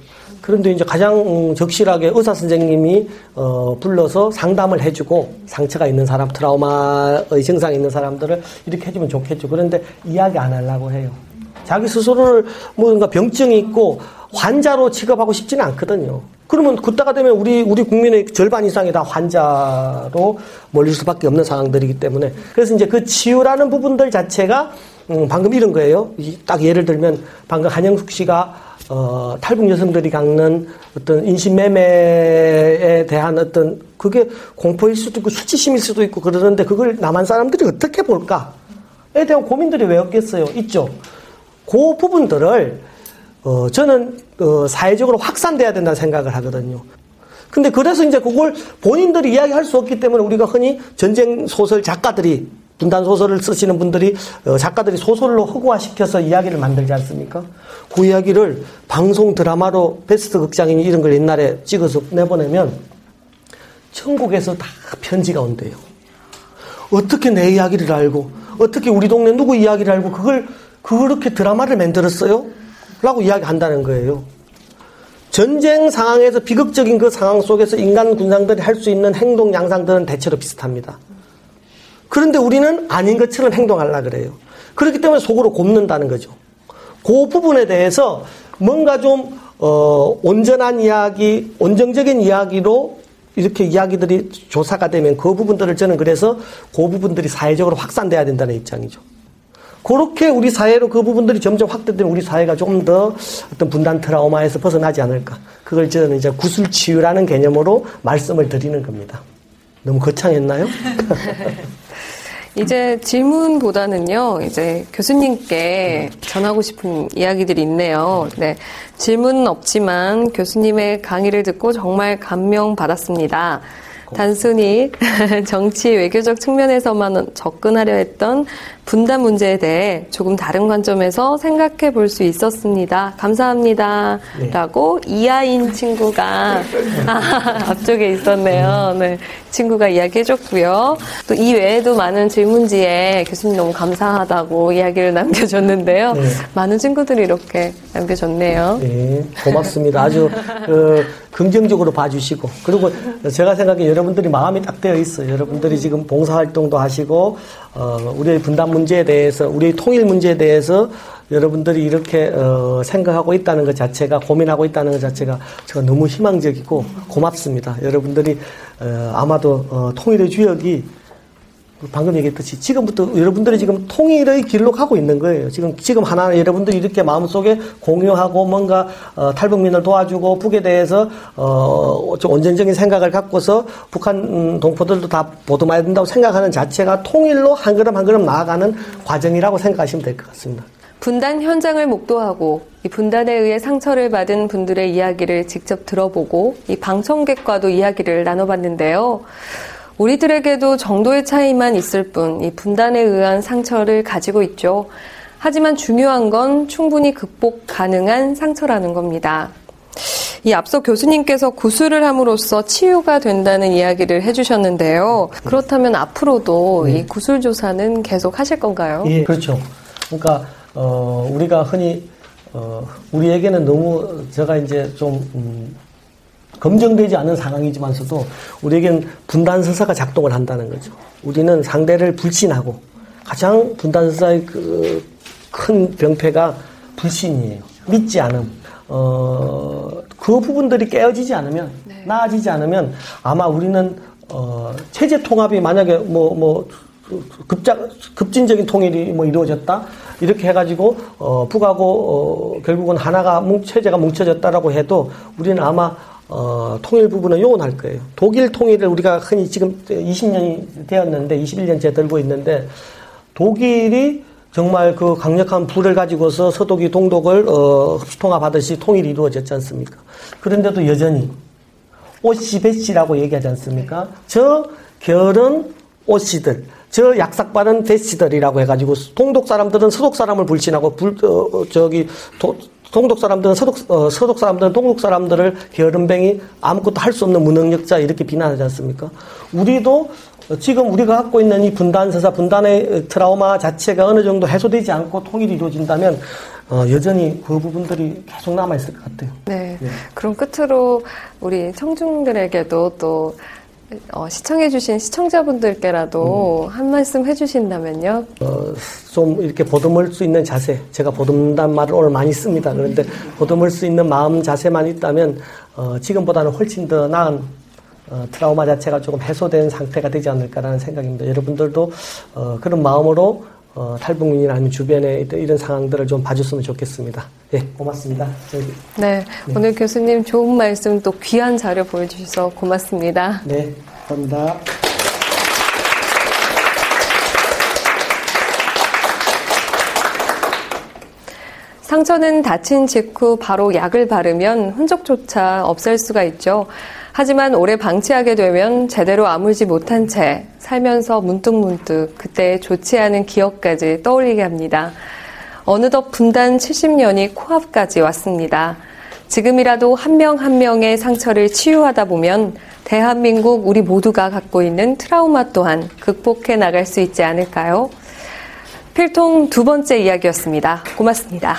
그런데 이제 가장 음, 적실하게 의사 선생님이 어, 불러서 상담을 해주고 상처가 있는 사람, 트라우마의 증상이 있는 사람들을 이렇게 해주면 좋겠죠. 그런데 이야기 안 하려고 해요. 자기 스스로를 뭔가 병증이 있고 환자로 취급하고 싶지는 않거든요. 그러면 그때가 되면 우리 우리 국민의 절반 이상이 다 환자로 몰릴 수밖에 없는 상황들이기 때문에 그래서 이제 그 치유라는 부분들 자체가 음, 방금 이런 거예요. 이, 딱 예를 들면 방금 한영숙 씨가 어, 탈북 여성들이 겪는 어떤 인신매매에 대한 어떤 그게 공포일 수도 있고 수치심일 수도 있고 그러는데 그걸 남한 사람들이 어떻게 볼까에 대한 고민들이 왜 없겠어요? 있죠. 그 부분들을 어, 저는 어, 사회적으로 확산돼야 된다는 생각을 하거든요. 근데 그래서 이제 그걸 본인들이 이야기할 수 없기 때문에 우리가 흔히 전쟁 소설 작가들이 분단 소설을 쓰시는 분들이 어, 작가들이 소설로 흑화시켜서 이야기를 만들지 않습니까? 그 이야기를 방송 드라마로 베스트 극장인 이런 걸 옛날에 찍어서 내보내면 천국에서 다 편지가 온대요. 어떻게 내 이야기를 알고 어떻게 우리 동네 누구 이야기를 알고 그걸 그렇게 드라마를 만들었어요? 라고 이야기한다는 거예요. 전쟁 상황에서 비극적인 그 상황 속에서 인간 군상들이 할 수 있는 행동 양상들은 대체로 비슷합니다. 그런데 우리는 아닌 것처럼 행동하려 그래요. 그렇기 때문에 속으로 곱는다는 거죠. 그 부분에 대해서 뭔가 좀 어, 온전한 이야기, 온정적인 이야기로 이렇게 이야기들이 조사가 되면 그 부분들을 저는 그래서 그 부분들이 사회적으로 확산돼야 된다는 입장이죠. 그렇게 우리 사회로 그 부분들이 점점 확대되면 우리 사회가 좀 더 어떤 분단 트라우마에서 벗어나지 않을까. 그걸 저는 이제 구술 치유라는 개념으로 말씀을 드리는 겁니다. 너무 거창했나요? [laughs] 이제 질문보다는요, 이제 교수님께 전하고 싶은 이야기들이 있네요. 네. 질문은 없지만 교수님의 강의를 듣고 정말 감명받았습니다. 단순히 [laughs] 정치 외교적 측면에서만 접근하려 했던 분단 문제에 대해 조금 다른 관점에서 생각해 볼 수 있었습니다. 감사합니다. 라고 이하인 친구가 [laughs] [laughs] 앞쪽에 있었네요. 네. 친구가 이야기해줬고요. 또 이 외에도 많은 질문지에 교수님 너무 감사하다고 이야기를 남겨줬는데요. 네. 많은 친구들이 이렇게 남겨줬네요. 네, 고맙습니다. 아주 그, 긍정적으로 봐주시고 그리고 제가 생각해 여러분들이 마음이 딱 되어 있어요. 여러분들이 지금 봉사활동도 하시고 어, 우리의 분단 문제에 대해서 우리의 통일 문제에 대해서 여러분들이 이렇게 어, 생각하고 있다는 것 자체가 고민하고 있다는 것 자체가 제가 너무 희망적이고 고맙습니다. 여러분들이 어, 아마도 어, 통일의 주역이 방금 얘기했듯이 지금부터 여러분들이 지금 통일의 길로 가고 있는 거예요. 지금 지금 하나 여러분들이 이렇게 마음속에 공유하고 뭔가 어, 탈북민을 도와주고 북에 대해서 어, 좀 온전적인 생각을 갖고서 북한 음, 동포들도 다 보듬어야 된다고 생각하는 자체가 통일로 한 걸음 한 걸음 나아가는 과정이라고 생각하시면 될 것 같습니다. 분단 현장을 목도하고 이 분단에 의해 상처를 받은 분들의 이야기를 직접 들어보고 이 방청객과도 이야기를 나눠봤는데요. 우리들에게도 정도의 차이만 있을 뿐 이 분단에 의한 상처를 가지고 있죠. 하지만 중요한 건 충분히 극복 가능한 상처라는 겁니다. 이 앞서 교수님께서 구술을 함으로써 치유가 된다는 이야기를 해주셨는데요. 그렇다면 앞으로도 네. 이 구술 조사는 계속 하실 건가요? 예, 그렇죠. 그러니까 어, 우리가 흔히 어, 우리에게는 너무 제가 이제 좀 음, 검증되지 않은 상황이지만서도 우리에겐 분단 서사가 작동을 한다는 거죠. 우리는 상대를 불신하고 가장 분단 서사의 그 큰 병폐가 불신이에요. 믿지 않음. 어, 그 부분들이 깨어지지 않으면, 나아지지 않으면 아마 우리는 어, 체제 통합이 만약에 뭐, 뭐, 급작, 급진적인 통일이 뭐 이루어졌다? 이렇게 해가지고, 어, 북하고, 어, 결국은 하나가, 뭉, 체제가 뭉쳐졌다라고 해도 우리는 아마, 어, 통일 부분은 요원할 거예요. 독일 통일을 우리가 흔히 지금 20년이 되었는데, 21년째 들고 있는데, 독일이 정말 그 강력한 불을 가지고서 서독이 동독을 어, 흡수통합하듯이 통일이 이루어졌지 않습니까? 그런데도 여전히 오씨 배씨라고 얘기하지 않습니까? 저 결은 오씨들, 저 약삭받은 배씨들이라고 해가지고 동독 사람들은 서독 사람을 불신하고 불 어, 저기 도, 동독 사람들은 서독 어, 서독 사람들은 동독 사람들을 게으름뱅이 아무것도 할 수 없는 무능력자 이렇게 비난하지 않습니까? 우리도 지금 우리가 갖고 있는 이 분단 서사, 분단의 트라우마 자체가 어느 정도 해소되지 않고 통일이 이루어진다면 어, 여전히 그 부분들이 계속 남아 있을 것 같아요. 네. 그럼 끝으로 우리 청중들에게도 또 어, 시청해주신 시청자분들께라도 한 말씀 해주신다면요. 어, 좀 이렇게 보듬을 수 있는 자세, 제가 보듬단 말을 오늘 많이 씁니다. 그런데 보듬을 수 있는 마음 자세만 있다면 어, 지금보다는 훨씬 더 나은 어, 트라우마 자체가 조금 해소된 상태가 되지 않을까라는 생각입니다. 여러분들도 어, 그런 마음으로 어, 탈북민이나 아니면 주변에 이런 상황들을 좀 봐줬으면 좋겠습니다. 예, 고맙습니다. 저기. 네, 오늘 교수님 좋은 말씀 또 귀한 자료 보여주셔서 고맙습니다. 네, 감사합니다. 상처는 다친 직후 바로 약을 바르면 흔적조차 없앨 수가 있죠. 하지만 오래 방치하게 되면 제대로 아물지 못한 채 살면서 문득문득 그때의 좋지 않은 기억까지 떠올리게 합니다. 어느덧 분단 70년이 코앞까지 왔습니다. 지금이라도 한 명 한 명의 상처를 치유하다 보면 대한민국 우리 모두가 갖고 있는 트라우마 또한 극복해 나갈 수 있지 않을까요? 필통 두 번째 이야기였습니다. 고맙습니다.